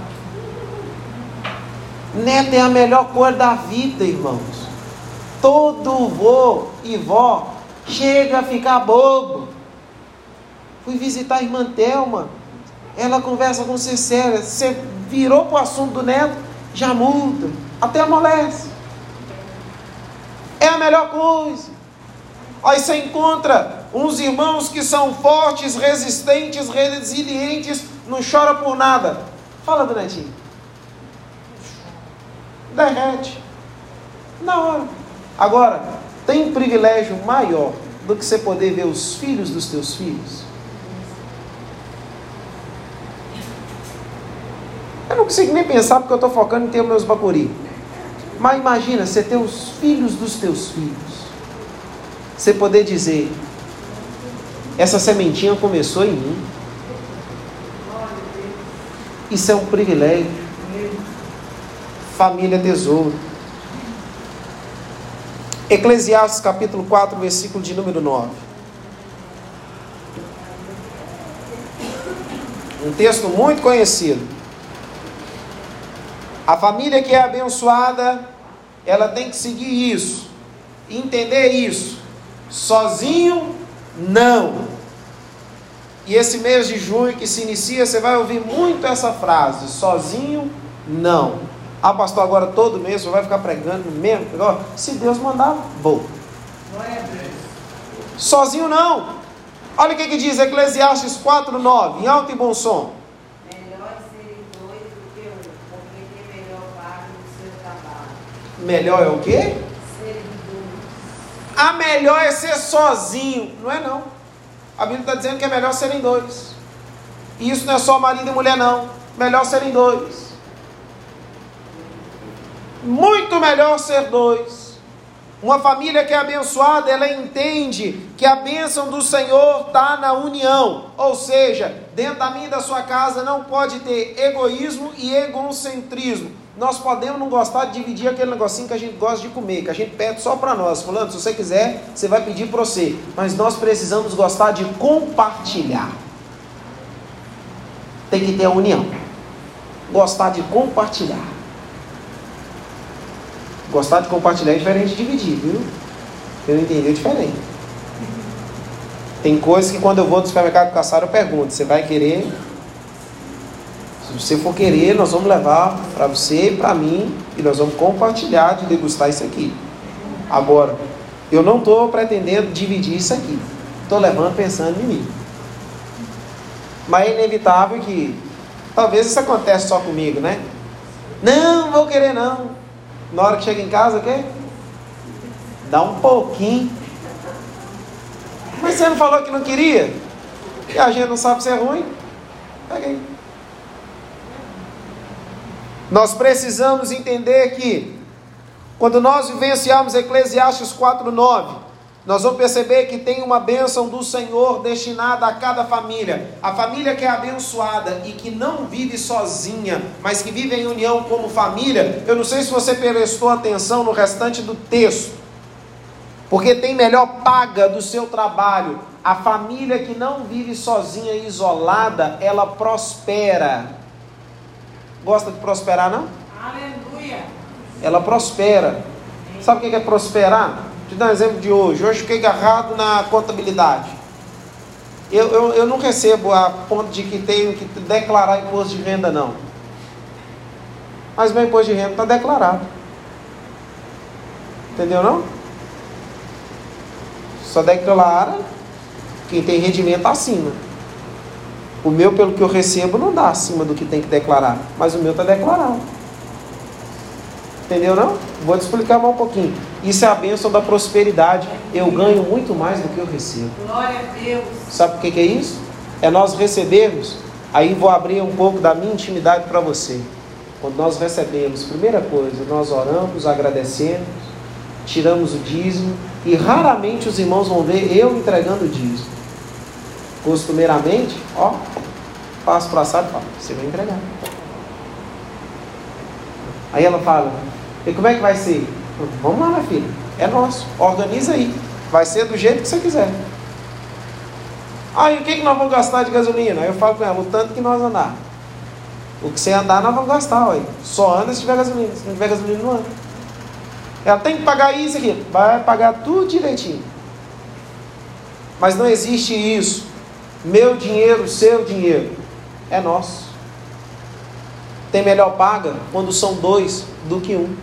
Neto é a melhor cor da vida, irmãos. Todo vô e vó chega a ficar bobo. Fui visitar a irmã Thelma. Ela conversa com você séria. Você virou para o assunto do neto, já muda. Até amolece. É a melhor coisa. Aí você encontra uns irmãos que são fortes, resistentes, resilientes, não chora por nada. Fala netinho. Derrete. Na hora. Agora, tem um privilégio maior do que você poder ver os filhos dos teus filhos? Eu não consigo nem pensar porque eu estou focando em ter meus bacuri. Mas imagina você ter os filhos dos teus filhos. Você poder dizer: essa sementinha começou em mim. Isso é um privilégio. Família tesouro. Eclesiastes capítulo 4, versículo de número 9. Um texto muito conhecido. A família que é abençoada, ela tem que seguir isso, entender isso. Sozinho, não. E esse mês de junho que se inicia, você vai ouvir muito essa frase: sozinho, não. Ah, pastor, agora todo mês você vai ficar pregando mesmo? Se Deus mandar, vou. Sozinho não. Olha o que, que diz Eclesiastes 4,9, em alto e bom som. Melhor serem dois do A melhor é ser sozinho. Não é não. A Bíblia está dizendo que é melhor serem dois. E isso não é só marido e mulher, não. Melhor serem dois. Muito melhor ser dois. Uma família que é abençoada, ela entende que a bênção do Senhor está na união. Ou seja, dentro da minha e da sua casa não pode ter egoísmo e egocentrismo. Nós podemos não gostar de dividir aquele negocinho que a gente gosta de comer, que a gente pede só para nós. Fulano, se você quiser, você vai pedir para você. Mas nós precisamos gostar de compartilhar. Tem que ter a união. Gostar de compartilhar. Gostar de compartilhar é diferente de dividir, viu? Eu não entendi é diferente. Tem coisas que quando eu vou no supermercado caçar, eu pergunto: você vai querer? Se você for querer, nós vamos levar para você e para mim e nós vamos compartilhar de degustar isso aqui. Agora, eu não estou pretendendo dividir isso aqui. Estou levando pensando em mim. Mas é inevitável que talvez isso aconteça só comigo, né? Não, vou querer não. Na hora que chega em casa, o quê? Dá um pouquinho. Mas você não falou que não queria? E a gente não sabe se é ruim? Peguei. Nós precisamos entender que, quando nós vivenciarmos Eclesiastes 4,9, nós vamos perceber que tem uma bênção do Senhor destinada a cada família. A família que é abençoada e que não vive sozinha, mas que vive em união como família. Eu não sei se você prestou atenção no restante do texto, porque tem melhor paga do seu trabalho. A família que não vive sozinha e isolada, ela prospera. Gosta de prosperar, não? Aleluia. Ela prospera. Sabe o que é prosperar? Te dar um exemplo de hoje. Hoje fiquei agarrado na contabilidade. Eu, eu, eu não recebo a ponto de que tenho que declarar imposto de renda, não. Mas meu imposto de renda está declarado. Entendeu não? Só declara quem tem rendimento acima. O meu, pelo que eu recebo, não dá acima do que tem que declarar. Mas o meu está declarado. Entendeu não? Vou te explicar mais um pouquinho. Isso é a bênção da prosperidade. Eu ganho muito mais do que eu recebo. Glória a Deus. Sabe o que é isso? É nós recebermos. Aí vou abrir um pouco da minha intimidade para você. Quando nós recebemos, primeira coisa, nós oramos, agradecemos, tiramos o dízimo e raramente os irmãos vão ver eu entregando o dízimo. Costumeiramente, ó, passo para a sala e falo, você vai entregar. Aí ela fala, e como é que vai ser? Vamos lá, minha filha. É nosso. Organiza aí. Vai ser do jeito que você quiser. Aí o que, que nós vamos gastar de gasolina? Aí eu falo com ela, o tanto que nós andar. O que você andar, nós vamos gastar, ué. Só anda se tiver gasolina. Se não tiver gasolina, não anda. Ela tem que pagar isso aqui. Vai pagar tudo direitinho. Mas não existe isso. Meu dinheiro, seu dinheiro. É nosso. Tem melhor paga quando são dois do que um.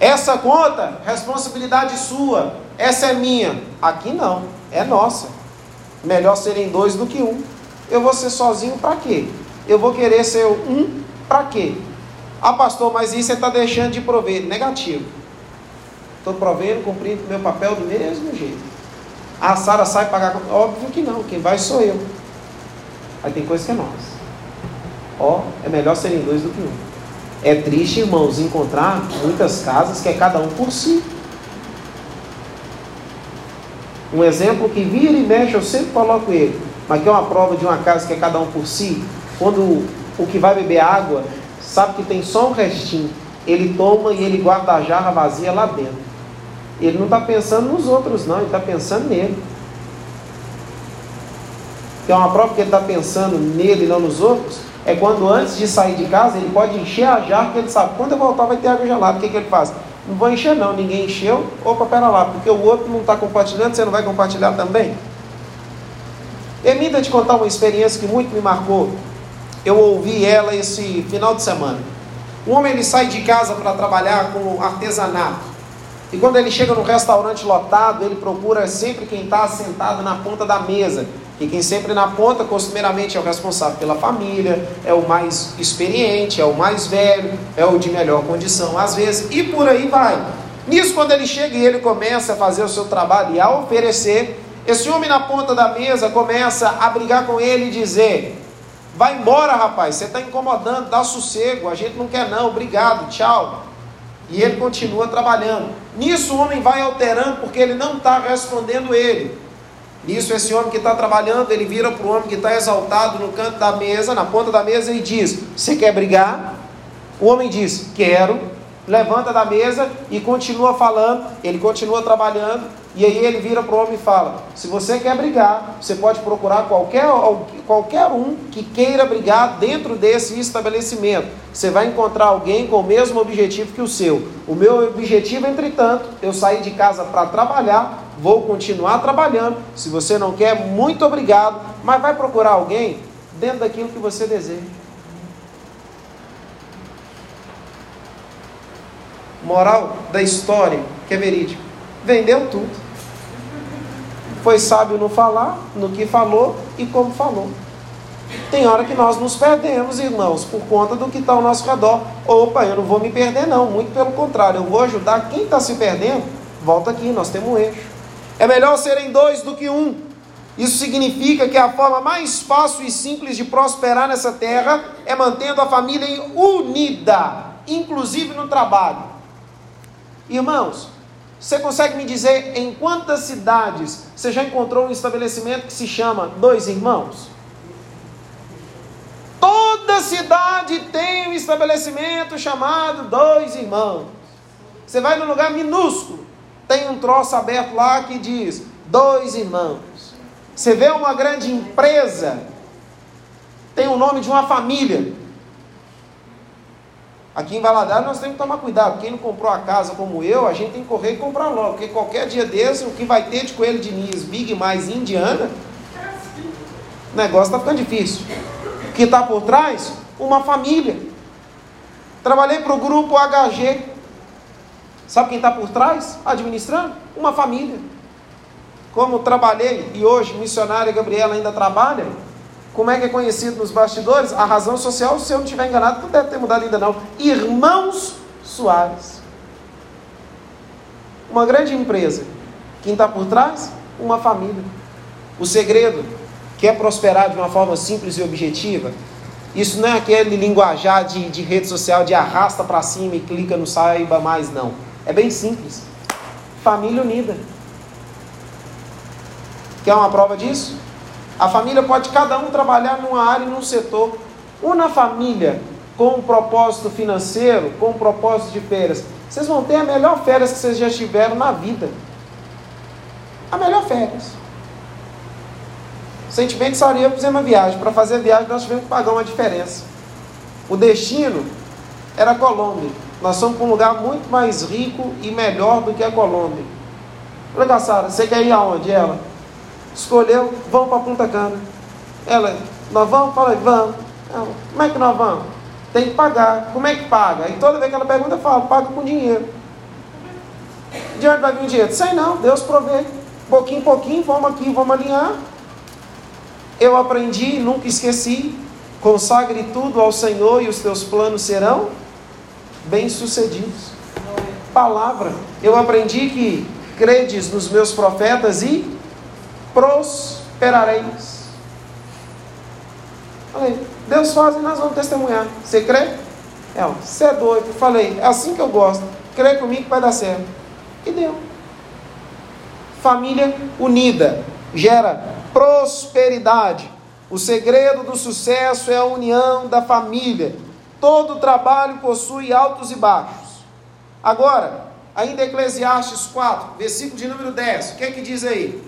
Essa conta, responsabilidade sua. Essa é minha. Aqui não, é nossa. Melhor serem dois do que um. Eu vou ser sozinho para quê? Eu vou querer ser um para quê? Ah, pastor, mas isso você está deixando de prover. Negativo. Estou provendo, cumprindo meu papel do mesmo jeito. A Sara sai pagar. Óbvio que não, quem vai sou eu. Aí tem coisa que é nossa. Ó, é melhor serem dois do que um. É triste, irmãos, encontrar muitas casas que é cada um por si. Um exemplo que vira e mexe, eu sempre coloco ele, mas que é uma prova de uma casa que é cada um por si. Quando o que vai beber água sabe que tem só um restinho, ele toma e ele guarda a jarra vazia lá dentro. Ele não está pensando nos outros, não, ele está pensando nele. Que é uma prova que ele está pensando nele e não nos outros, é quando antes de sair de casa ele pode encher a jarra, que ele sabe, quando eu voltar vai ter água gelada. O que, que ele faz? Não vou encher não, ninguém encheu, opa, pera lá, porque o outro não está compartilhando, você não vai compartilhar também? Permita te contar uma experiência que muito me marcou. Eu ouvi ela esse final de semana. Um homem ele sai de casa para trabalhar com artesanato. E quando ele chega no restaurante lotado, ele procura sempre quem está sentado na ponta da mesa. E quem sempre na ponta, costumeiramente, é o responsável pela família, é o mais experiente, é o mais velho, é o de melhor condição, às vezes, e por aí vai. Nisso, quando ele chega e ele começa a fazer o seu trabalho e a oferecer, esse homem na ponta da mesa começa a brigar com ele e dizer: Vai embora, rapaz, você está incomodando, dá sossego, a gente não quer não, obrigado, tchau. E ele continua trabalhando. Nisso o homem vai alterando porque ele não está respondendo ele. Nisso esse homem que está trabalhando, ele vira para o homem que está exaltado no canto da mesa, na ponta da mesa, e diz: Você quer brigar? O homem diz: Quero. Levanta da mesa e continua falando. Ele continua trabalhando. E aí ele vira para o homem e fala: Se você quer brigar, você pode procurar qualquer, qualquer um que queira brigar dentro desse estabelecimento. Você vai encontrar alguém com o mesmo objetivo que o seu. O meu objetivo, entretanto, eu saí de casa para trabalhar, vou continuar trabalhando. Se você não quer, muito obrigado, mas vai procurar alguém dentro daquilo que você deseja. Moral da história, que é verídico. Vendeu tudo. Foi sábio no falar, no que falou e como falou. Tem hora que nós nos perdemos, irmãos, por conta do que está ao nosso redor. Opa, eu não vou me perder, não. Muito pelo contrário, eu vou ajudar quem está se perdendo. Volta aqui, nós temos um eixo. É melhor serem dois do que um. Isso significa que a forma mais fácil e simples de prosperar nessa terra é mantendo a família unida, inclusive no trabalho. Irmãos, você consegue me dizer em quantas cidades você já encontrou um estabelecimento que se chama Dois Irmãos? Toda cidade tem um estabelecimento chamado Dois Irmãos. Você vai num lugar minúsculo, tem um troço aberto lá que diz Dois Irmãos. Você vê uma grande empresa, tem o nome de uma família. Aqui em Valadares nós temos que tomar cuidado. Quem não comprou a casa como eu, a gente tem que correr e comprar logo. Porque qualquer dia desse, o que vai ter de coelho de Nis, Big mais Indiana, o negócio está ficando difícil. O que está por trás? Uma família. Trabalhei para o grupo HG. Sabe quem está por trás? Administrando? Uma família. Como trabalhei, e hoje missionária Gabriela ainda trabalha, como é que é conhecido nos bastidores? A razão social, se eu não estiver enganado, não deve ter mudado ainda não. Irmãos Soares. Uma grande empresa. Quem está por trás? Uma família. O segredo, quer prosperar de uma forma simples e objetiva? Isso não é aquele linguajar de, de rede social de arrasta para cima e clica no saiba mais, não. É bem simples. Família unida. Quer uma prova disso? A família pode cada um trabalhar numa área e num setor. Uma família com um propósito financeiro, com um propósito de férias. Vocês vão ter a melhor férias que vocês já tiveram na vida. A melhor férias. Saímos para fazer uma viagem. Para fazer a viagem nós tivemos que pagar uma diferença. O destino era Colômbia. Nós fomos para um lugar muito mais rico e melhor do que a Colômbia. Falei, Sara, você quer ir aonde? Ela? Escolheu, vamos para Punta Cana. Ela, nós vamos? Falei, vamos. Ela, como é que nós vamos? Tem que pagar. Como é que paga? E toda vez que ela pergunta, eu falo, paga com dinheiro. De onde vai vir o dinheiro? Sei não, Deus provê. Pouquinho em pouquinho, vamos aqui, vamos alinhar. Eu aprendi, nunca esqueci. Consagre tudo ao Senhor e os teus planos serão bem-sucedidos. Palavra. Eu aprendi que credes nos meus profetas e prosperareis. Falei, Deus faz e nós vamos testemunhar. Você crê? Ela, você é doido. Falei, é assim que eu gosto. Crê comigo que vai dar certo. E deu. Família unida gera prosperidade. O segredo do sucesso é a união da família. Todo trabalho possui altos e baixos. Agora, ainda Eclesiastes 4, versículo de número 10. O que é que diz aí?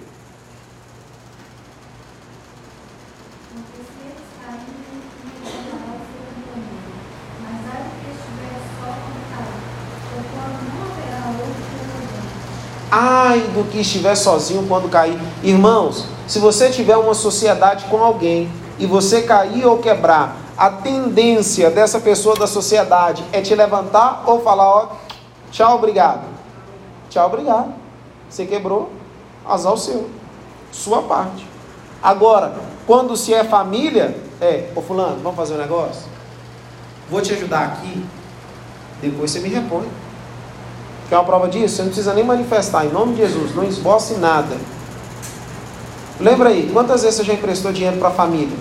Ai do que estiver sozinho quando cair. Irmãos, se você tiver uma sociedade com alguém e você cair ou quebrar, a tendência dessa pessoa da sociedade é te levantar ou falar, ó, tchau, obrigado. Tchau, obrigado. Você quebrou, azar o seu. Sua parte. Agora, quando se é família, é, ô fulano, vamos fazer um negócio? Vou te ajudar aqui, depois você me repõe. Quer uma prova disso? Você não precisa nem manifestar, em nome de Jesus, não esboce nada. Lembra aí, quantas vezes você já emprestou dinheiro para a família?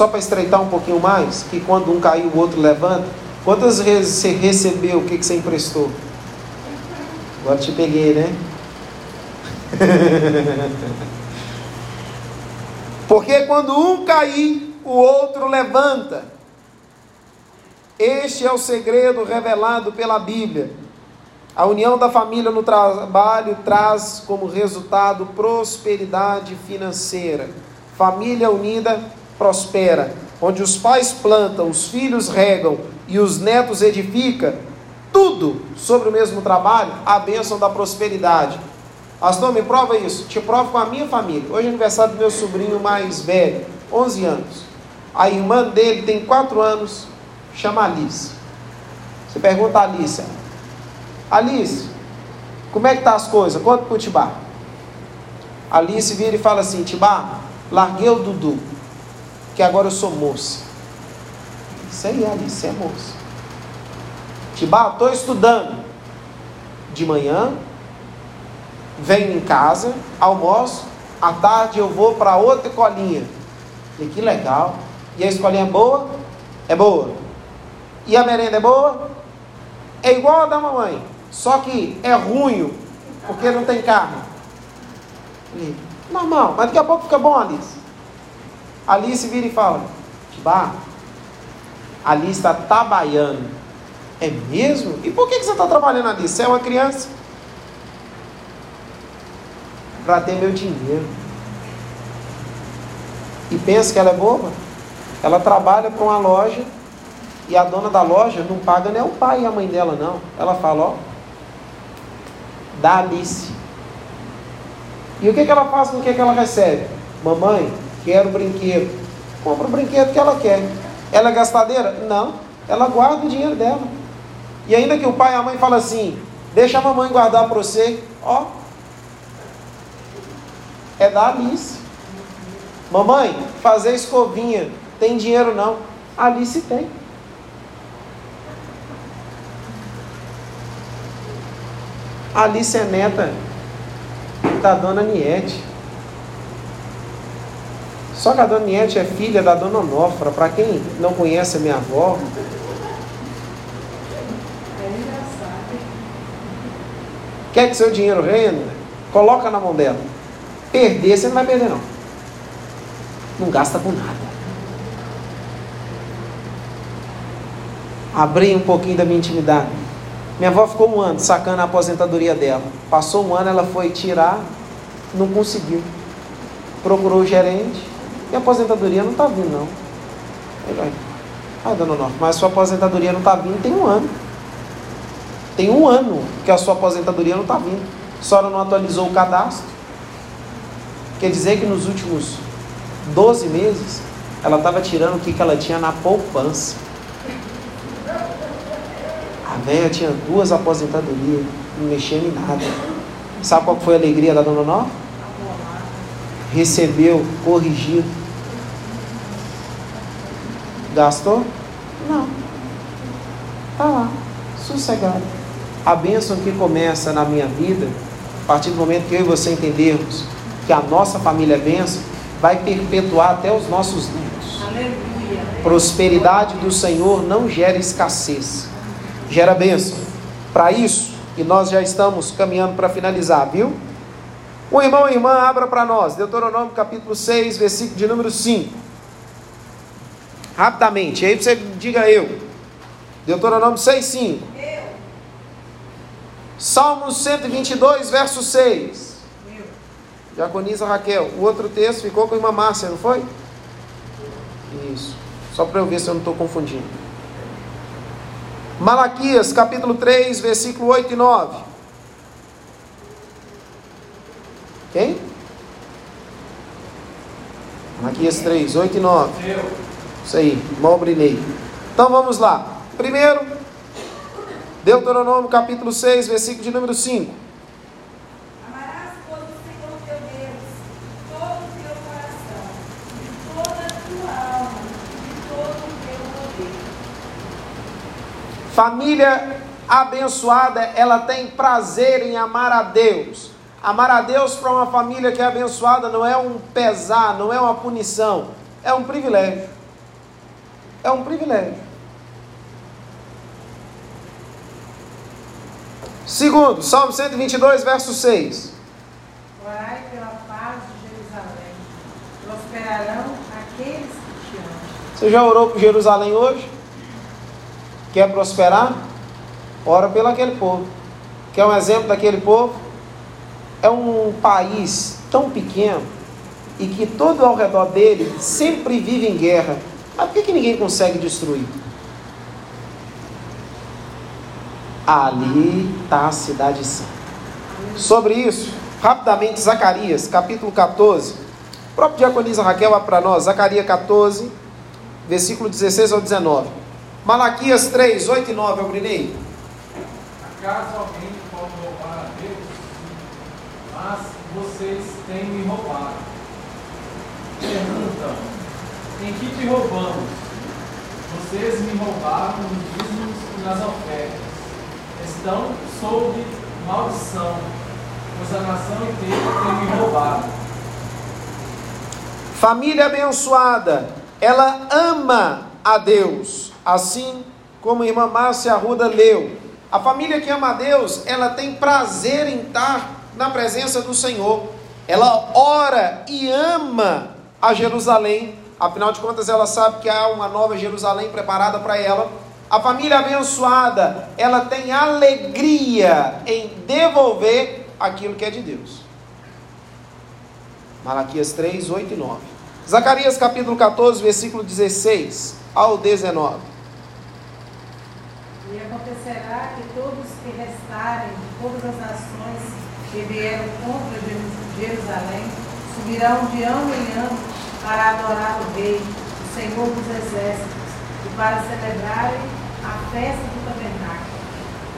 Só para estreitar um pouquinho mais, que quando um caiu, o outro levanta. Quantas vezes você recebeu o que, que você emprestou? Agora te peguei, né? Porque quando um cair, o outro levanta. Este é o segredo revelado pela Bíblia. A união da família no trabalho traz como resultado prosperidade financeira. Família unida prospera. Onde os pais plantam, os filhos regam e os netos edificam, tudo sobre o mesmo trabalho, a bênção da prosperidade. Astor, me prova isso. Te provo com a minha família. Hoje é aniversário do meu sobrinho mais velho, 11 anos. A irmã dele tem 4 anos, chama Alice. Você pergunta a Alice, Alice, como é que tá as coisas? Conta pro Tibá. Alice vira e fala assim, Tibá, larguei o Dudu, que agora eu sou moça. Isso aí, Alice, é moça. Tibá, estou estudando. De manhã, venho em casa, almoço, à tarde eu vou para outra escolinha. E que legal. E a escolinha é boa? É boa. E a merenda é boa? É igual a da mamãe, só que é ruim, porque não tem carne. Normal, mas daqui a pouco fica bom, Alice. Alice vira e fala: Tibá, Alice está trabalhando. É mesmo? E por que, você está trabalhando, Alice? Você é uma criança? Para ter meu dinheiro. E pensa que ela é boba? Ela trabalha para uma loja e a dona da loja não paga nem o pai e a mãe dela, não. Ela fala, ó, dá Alice. E o que, que ela faz com o que, que ela recebe? Mamãe, quero brinquedo. Compra o brinquedo que ela quer. Ela é gastadeira? Não. Ela guarda o dinheiro dela. E ainda que o pai e a mãe falam assim, deixa a mamãe guardar para você, ó. É da Alice. Mamãe, fazer escovinha. Tem dinheiro não. Alice tem. Alice é neta da dona Niete. Só que a dona Niete é filha da dona Onofra. Para quem não conhece a minha avó. Quer que seu dinheiro renda? Coloca na mão dela. Perder, você não vai perder, não. Não gasta com nada. Abri um pouquinho da minha intimidade. Minha avó ficou um ano sacando a aposentadoria dela. Passou um ano, ela foi tirar, não conseguiu. Procurou o gerente e a aposentadoria não está vindo, não. Ele ah, dona Norte, mas a sua aposentadoria não está vindo tem um ano. Tem um ano que a sua aposentadoria não está vindo. A senhora não atualizou o cadastro. Quer dizer que nos últimos 12 meses, ela estava tirando o que, que ela tinha na poupança. A velha tinha duas aposentadorias, não mexia em nada. Sabe qual foi a alegria da dona Nova? Recebeu corrigido. Gastou? Não. Está lá, sossegado. A bênção que começa na minha vida, a partir do momento que eu e você entendermos que a nossa família é bênção, vai perpetuar até os nossos netos. Aleluia. Prosperidade do Senhor não gera escassez, gera bênção. Para isso, e nós já estamos caminhando para finalizar, viu? O irmão e irmã, abra para nós, Deuteronômio capítulo 6, versículo de número 5. Rapidamente, aí você diga eu. Deuteronômio 6, 5. Eu. Salmos 122, verso 6. Eu. Diaconisa Raquel. O outro texto ficou com a irmã Márcia, não foi? Isso. Só para eu ver se eu não estou confundindo. Malaquias, capítulo 3, versículo 8 e 9. Quem? Malaquias 3, 8 e 9. Isso aí, mal brilhei. Então vamos lá. Primeiro, Deuteronômio capítulo 6, versículo de número 5. Amarás, pois, o Senhor teu Deus, todo o teu coração, de toda a tua alma, de todo o teu poder. Família abençoada, ela tem prazer em amar a Deus. Amar a Deus para uma família que é abençoada não é um pesar, não é uma punição, é um privilégio. É um privilégio. Segundo, Salmo 122, verso 6. Orai pela paz de Jerusalém. Prosperarão aqueles que te amam. Você já orou por Jerusalém hoje? Quer prosperar? Ora pelo aquele povo. Quer um exemplo daquele povo? É um país tão pequeno e que todo ao redor dele sempre vive em guerra. Mas por que, que ninguém consegue destruir? ali está a cidade santa. Sobre isso, rapidamente, Zacarias, capítulo 14. O próprio diaconisa Raquel vai para nós, Zacarias 14, versículo 16 ao 19. Malaquias 3, 8 e 9, eu brilhei. Acaso alguém pode roubar a Deus? Mas vocês têm me roubado. Perguntam: em que te roubamos? Vocês me roubaram nos dízimos e nas ofertas estão sob maldição, pois a nação inteira tem me roubado. Família abençoada, ela ama a Deus, assim como a irmã Márcia Arruda leu. A família que ama a Deus, ela tem prazer em estar na presença do Senhor. Ela ora e ama a Jerusalém. Afinal de contas, ela sabe que há uma nova Jerusalém preparada para ela. A família abençoada, ela tem alegria em devolver aquilo que é de Deus. Malaquias 3, 8 e 9. Zacarias capítulo 14, versículo 16 ao 19. E acontecerá que todos que restarem de todas as nações que vieram contra Jerusalém subirão de ano em ano para adorar o Rei, o Senhor dos Exércitos, e para celebrarem a festa do tabernáculo.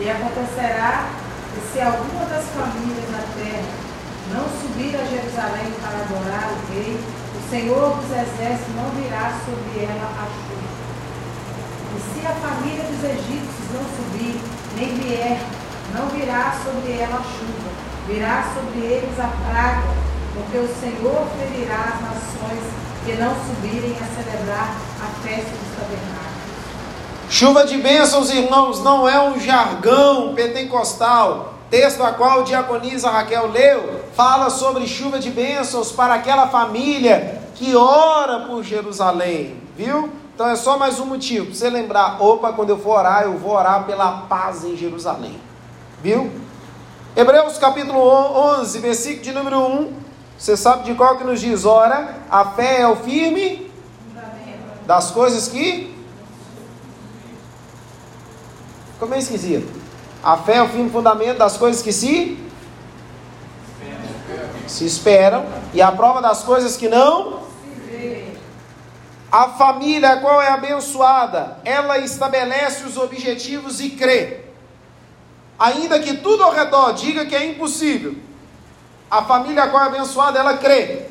E acontecerá que se alguma das famílias da terra não subir a Jerusalém para adorar o rei, o Senhor dos exércitos não virá sobre ela a chuva. E se a família dos egípcios não subir, nem vier, não virá sobre ela a chuva, virá sobre eles a praga, porque o Senhor ferirá as nações que não subirem a celebrar a festa dos tabernáculos. Chuva de bênçãos, irmãos, não é um jargão pentecostal. Texto a qual o diaconisa Raquel leu, fala sobre chuva de bênçãos para aquela família que ora por Jerusalém, viu? Então é só mais um motivo, para você lembrar, opa, quando eu for orar, eu vou orar pela paz em Jerusalém, viu? Hebreus capítulo 11, versículo de número 1, você sabe de qual que nos diz, ora, a fé é o firme das coisas que Ficou meio esquisito. A fé é o fim fundamento das coisas que se se esperam e a prova das coisas que não a família qual é abençoada, ela estabelece os objetivos e crê. Ainda que tudo ao redor diga que é impossível, a família a qual é abençoada, ela crê.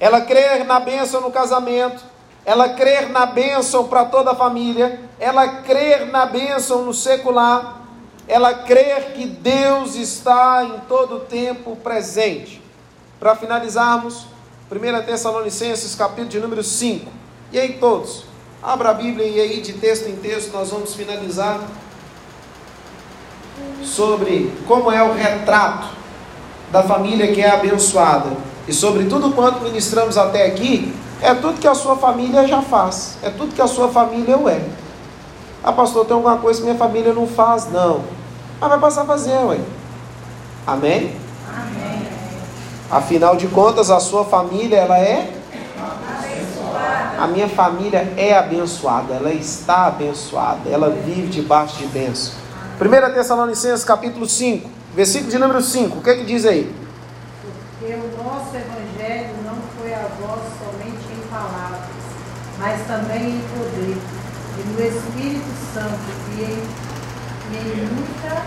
Ela crê na bênção no casamento, ela crê na bênção para toda a família, ela crê na bênção no secular, ela crê que Deus está em todo o tempo presente. Para finalizarmos, 1 Tessalonicenses, capítulo de número 5. E aí, todos, abra a Bíblia e aí, de texto em texto, nós vamos finalizar sobre como é o retrato da família que é abençoada. E sobre tudo quanto ministramos até aqui, é tudo que a sua família já faz. É tudo que a sua família é. Ah, pastor, tem alguma coisa que minha família não faz? Não. Mas vai passar a fazer, ué. Amém? Amém. Afinal de contas, a sua família, ela é? Abençoada. A minha família é abençoada. Ela está abençoada. Ela vive debaixo de bênção. 1 Tessalonicenses, capítulo 5, versículo de número 5. O que é que diz aí? Porque o nosso evangelho não foi a vós somente em palavras, mas também em poder, e no Espírito Santo, e em e em muita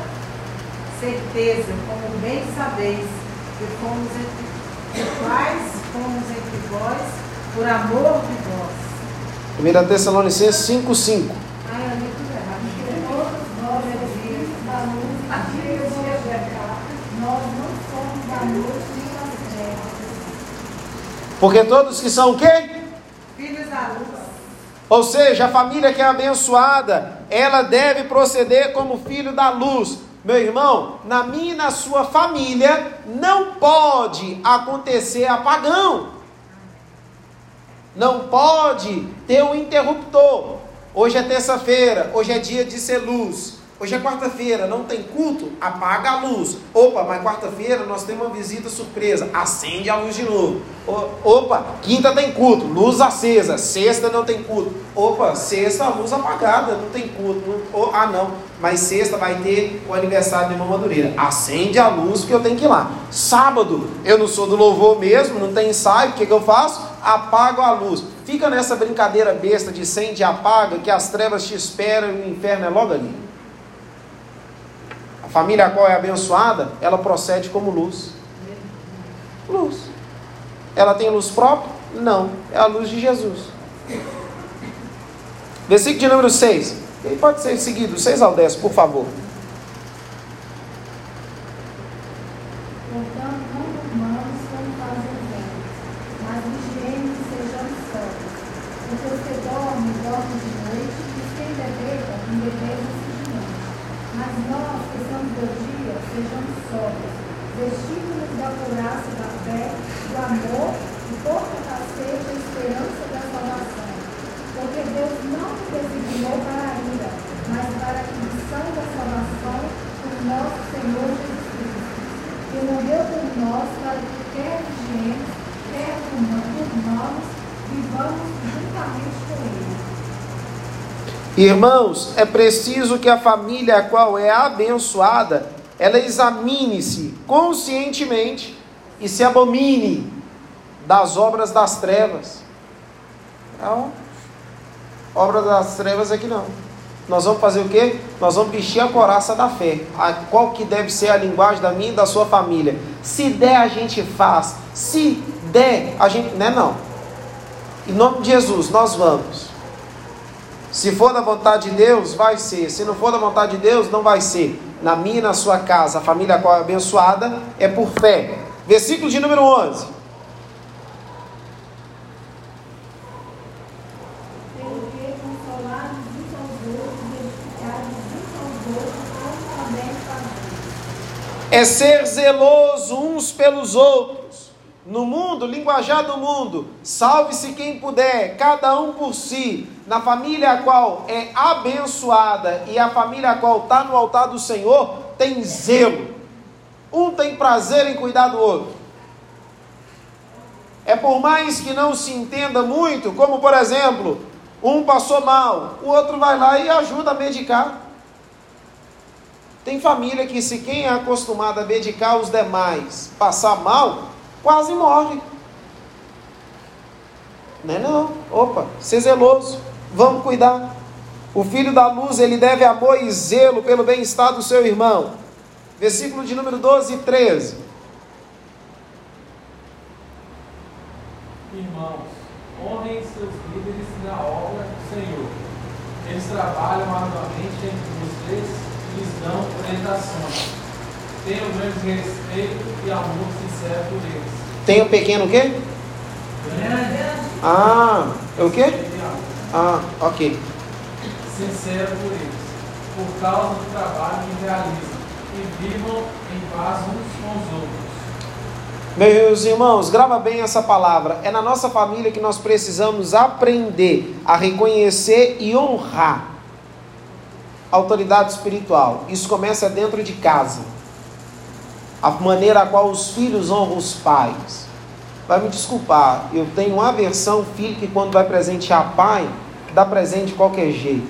certeza, como bem sabeis, que fomos entre, quais fomos entre vós, por amor de vós. 1 Tessalonicenses 5, 5. Ah, eu li tudo errado. Porque todos nós dias da luz, dias de nós não somos da noite nem das trevas. Porque todos que são o quê? Filhos da luz. Ou seja, a família que é abençoada, ela deve proceder como filho da luz. Meu irmão, na minha e na sua família não pode acontecer apagão. Não pode ter um interruptor. Hoje é terça-feira, hoje é dia de ser luz. Hoje é quarta-feira, não tem culto? Apaga a luz. Opa, mas quarta-feira nós temos uma visita surpresa. Acende a luz de novo. Opa, quinta tem culto, luz acesa. Sexta não tem culto. Opa, sexta luz apagada, não tem culto. Não, ah, não, mas sexta vai ter o aniversário de irmã Madureira. Acende a luz porque eu tenho que ir lá. Sábado, eu não sou do louvor mesmo, não tem ensaio, o que, que eu faço? Apago a luz. Fica nessa brincadeira besta de acende e apaga, que as trevas te esperam e o inferno é logo ali família a qual é abençoada, ela procede como luz. Luz. Ela tem luz própria? Não. É a luz de Jesus. Versículo de número 6. Ele pode ser seguido, 6 ao 10, por favor. Irmãos, é preciso que a família a qual é abençoada, ela examine-se conscientemente e se abomine das obras das trevas. Não, obra das trevas aqui não. Nós vamos fazer o quê? Nós vamos vestir a coraça da fé. A, qual que deve ser a linguagem da minha e da sua família? Se der, a gente faz. Se der, a gente. Não é não. Em nome de Jesus, nós vamos. Se for da vontade de Deus, vai ser. Se não for da vontade de Deus, não vai ser. Na minha e na sua casa, a família qual é abençoada é por fé. Versículo de número 11. É ser zeloso uns pelos outros. No mundo, linguajar do mundo, salve-se quem puder, cada um por si na família a qual é abençoada e a família a qual está no altar do Senhor, tem zelo. Um tem prazer em cuidar do outro. É por mais que não se entenda muito, como por exemplo, um passou mal, o outro vai lá e ajuda a medicar. Tem família que, se quem é acostumado a dedicar os demais passar mal, quase morre. Não é não. Opa, ser zeloso. Vamos cuidar. O filho da luz, ele deve amor e zelo pelo bem-estar do seu irmão. Versículo de número 12 e 13. Irmãos, honrem seus líderes na obra do Senhor. Eles trabalham arduamente entre vocês e lhes dão orientações. Tenham grande respeito e amor sincero por eles. Tem um pequeno o quê? Ah, é o quê? Ah, ok. Sincero por eles, por causa do trabalho que realizam, e vivam em paz uns com os outros. Meus irmãos, grava bem essa palavra. É na nossa família que nós precisamos aprender a reconhecer e honrar a autoridade espiritual. Isso começa dentro de casa. A maneira a qual os filhos honram os pais. Vai me desculpar, eu tenho uma aversão filho que quando vai presentear pai, dá presente de qualquer jeito.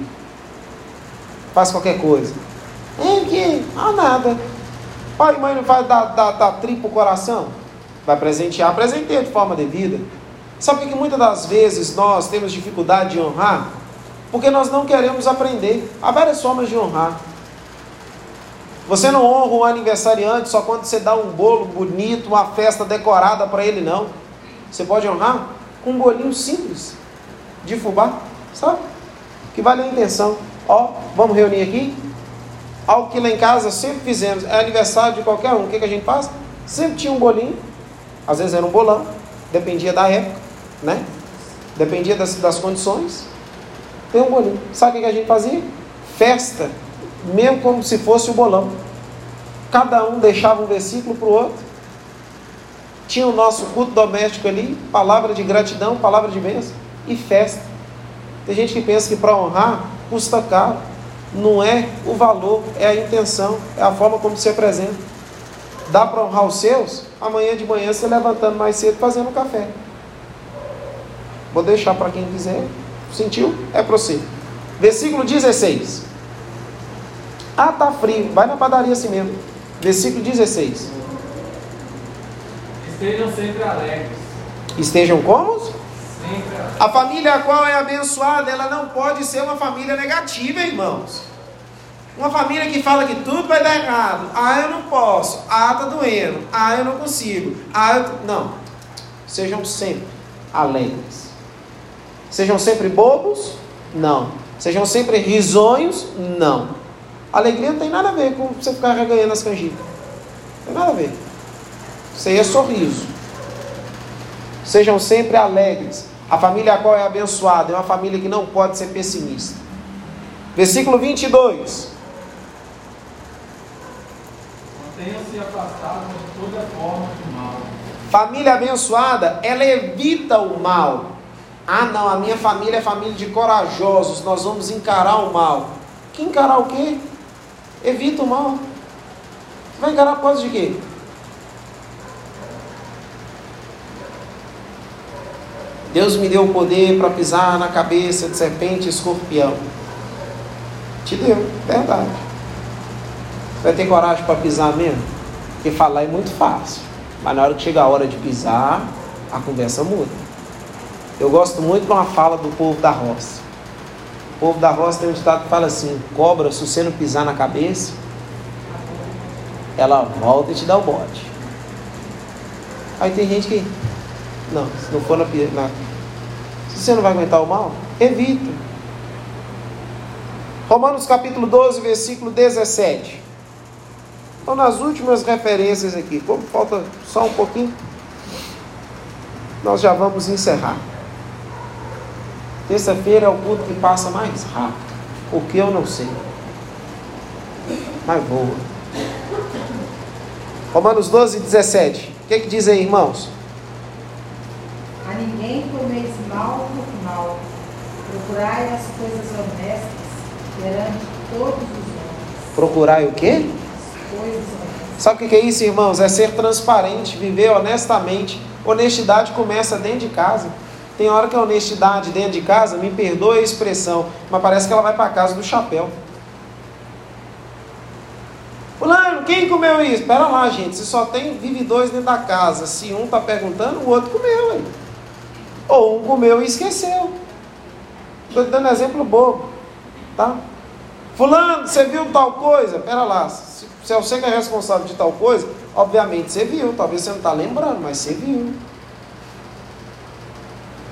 Faz qualquer coisa. É que, ah nada. Pai e mãe não faz dar, dar, dar tripa o coração? Vai presentear, presenteia de forma devida. Sabe que muitas das vezes nós temos dificuldade de honrar? Porque nós não queremos aprender. Há várias formas de honrar. Você não honra um aniversariante só quando você dá um bolo bonito, uma festa decorada para ele, não. Você pode honrar com um bolinho simples de fubá, sabe? Que vale a intenção. Ó, vamos reunir aqui? Algo que lá em casa sempre fizemos. É aniversário de qualquer um. O que, que a gente faz? Sempre tinha um bolinho. Às vezes era um bolão. Dependia da época, né? Dependia das, das condições. Tem um bolinho. Sabe o que a gente fazia? Festa. Mesmo como se fosse o bolão. Cada um deixava um versículo para o outro. Tinha o nosso culto doméstico ali, palavra de gratidão, palavra de bênção e festa. Tem gente que pensa que para honrar custa caro. Não é o valor, é a intenção, é a forma como se apresenta. Dá para honrar os seus? Amanhã de manhã você levantando mais cedo fazendo um café. Vou deixar para quem quiser. Sentiu? É para você. Versículo 16. Ah, tá frio. Vai na padaria assim mesmo. Versículo 16. Estejam sempre alegres. Estejam como? Sempre alegres. A família a qual é abençoada, ela não pode ser uma família negativa, irmãos. Uma família que fala que tudo vai dar errado. Ah, eu não posso. Ah, tá doendo. Ah, eu não consigo. Ah, eu... não. Sejam sempre alegres. Sejam sempre bobos? Não. Sejam sempre risonhos? Não. Alegria não tem nada a ver com você ficar reganhando as canjicas. Não tem nada a ver. Isso aí é sorriso. Sejam sempre alegres. A família a qual é abençoada é uma família que não pode ser pessimista. Versículo 22. Mantenham-se afastados de toda forma de mal. Família abençoada, ela evita o mal. Ah, não, a minha família é família de corajosos, nós vamos encarar o mal. Que encarar o quê? Evita o mal. Você vai encarar por causa de quê? Deus me deu o poder para pisar na cabeça de serpente e escorpião. Te deu, verdade. Vai ter coragem para pisar mesmo? Porque falar é muito fácil. Mas na hora que chega a hora de pisar, a conversa muda. Eu gosto muito de uma fala do povo da roça. O povo da roça tem um ditado que fala assim: cobra, se você não pisar na cabeça, ela volta e te dá o bote. Aí tem gente que, não, se não for na, na se você não vai aguentar o mal, evita. Romanos capítulo 12, versículo 17. Então, nas últimas referências aqui, como falta só um pouquinho, nós já vamos encerrar. Terça-feira é o culto que passa mais rápido. O que eu não sei. Mas boa. Romanos 12, 17. O que, que diz aí, irmãos? A ninguém tomeis mal por mal. Procurai as coisas honestas perante todos os homens. Procurai o quê? As coisas honestas. Sabe o que é isso, irmãos? É ser transparente, viver honestamente. Honestidade começa dentro de casa. Tem hora que a honestidade dentro de casa, me perdoe a expressão, mas parece que ela vai para casa do chapéu. Fulano, quem comeu isso? Espera lá, gente. Se só tem, vive dois dentro da casa. Se um está perguntando, o outro comeu. Aí. Ou um comeu e esqueceu. Estou dando exemplo bobo. Tá? Fulano, você viu tal coisa? Espera lá. Se, se é você que é responsável de tal coisa, obviamente você viu. Talvez você não está lembrando, mas você viu.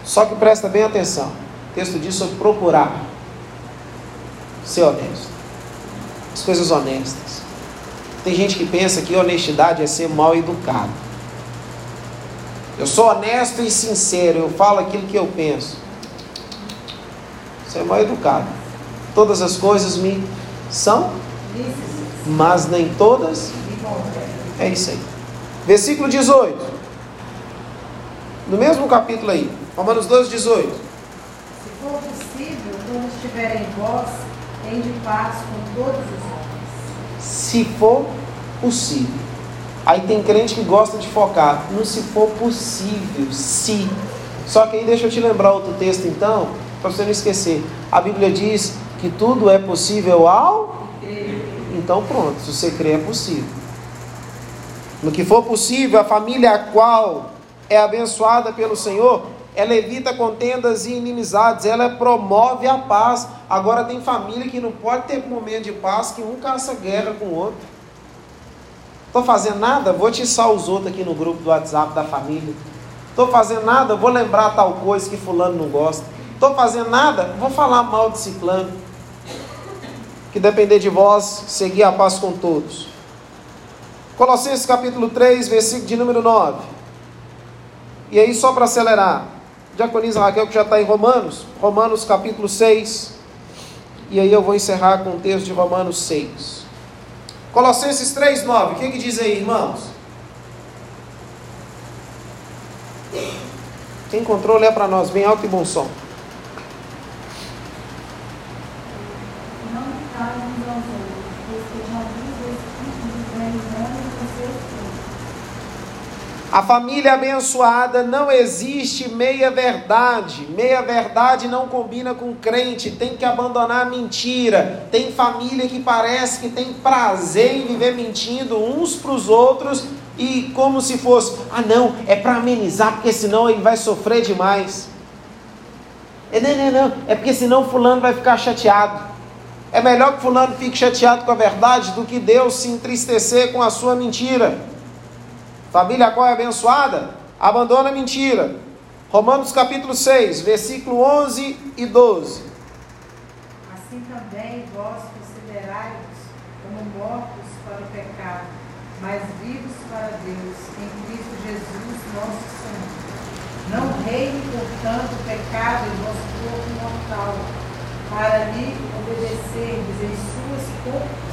Só que presta bem atenção. O texto diz sobre procurar ser honesto. As coisas honestas. Tem gente que pensa que honestidade é ser mal educado. Eu sou honesto e sincero, eu falo aquilo que eu penso. Isso é mal educado. Todas as coisas me são, mas nem todas. É isso aí. Versículo 18. No mesmo capítulo aí. Romanos 12, 18. Se for possível, quando estiver em vós, de paz com todos os homens. Se for possível. Aí tem crente que gosta de focar no se for possível, se. Só que aí deixa eu te lembrar outro texto então, para você não esquecer. A Bíblia diz que tudo é possível ao. Então pronto, se você crê é possível. No que for possível, a família a qual é abençoada pelo Senhor, ela evita contendas e inimizades, ela promove a paz. Agora tem família que não pode ter momento de paz, que um caça guerra com o outro. Estou fazendo nada, vou atiçar os outros aqui no grupo do WhatsApp da família. Estou fazendo nada, vou lembrar tal coisa que fulano não gosta. Estou fazendo nada, vou falar mal de ciclano. Que depender de vós, seguir a paz com todos. Colossenses capítulo 3, versículo de número 9. E aí, só para acelerar, Diaconisa Raquel, que já está em Romanos, Romanos capítulo 6. E aí eu vou encerrar com o texto de Romanos 6. Colossenses 3, 9. O que, que diz aí, irmãos? Quem encontrou, lê para nós, bem alto e bom som. A família abençoada não existe meia verdade. Meia verdade não combina com crente. Tem que abandonar a mentira. Tem família que parece que tem prazer em viver mentindo uns para os outros e como se fosse, ah não, é para amenizar, porque senão ele vai sofrer demais. É, não, não, não, é porque senão fulano vai ficar chateado. É melhor que fulano fique chateado com a verdade do que Deus se entristecer com a sua mentira. Família qual é abençoada? Abandona a mentira. Romanos capítulo 6, versículo 11 e 12. Assim também vós considerai-vos como mortos para o pecado, mas vivos para Deus, em Cristo Jesus, nosso Senhor. Não reine, portanto, o pecado em vosso corpo mortal, para lhe obedecerdes em suas concupiscências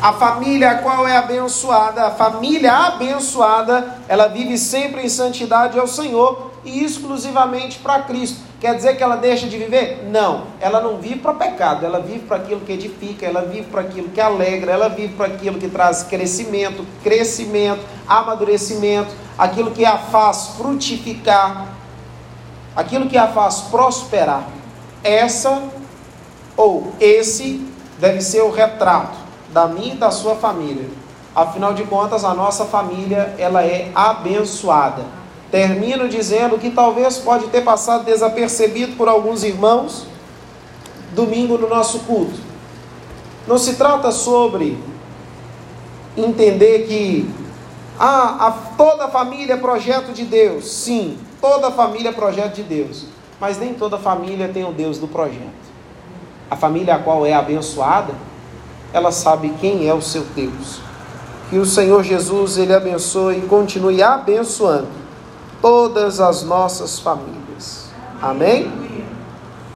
a família qual é abençoada, a família abençoada, ela vive sempre em santidade ao Senhor e exclusivamente para Cristo. Quer dizer que ela deixa de viver? Não, ela não vive para pecado, ela vive para aquilo que edifica, ela vive para aquilo que alegra, ela vive para aquilo que traz crescimento, crescimento, amadurecimento, aquilo que a faz frutificar, aquilo que a faz prosperar. Essa ou esse deve ser o retrato da minha e da sua família. Afinal de contas, a nossa família ela é abençoada. Termino dizendo que talvez pode ter passado desapercebido por alguns irmãos domingo no nosso culto. Não se trata sobre entender que ah, a, toda a família é projeto de Deus. Sim, toda família é projeto de Deus. Mas nem toda família tem o Deus do projeto. A família a qual é abençoada ela sabe quem é o seu Deus. Que o Senhor Jesus ele abençoe e continue abençoando todas as nossas famílias. Amém?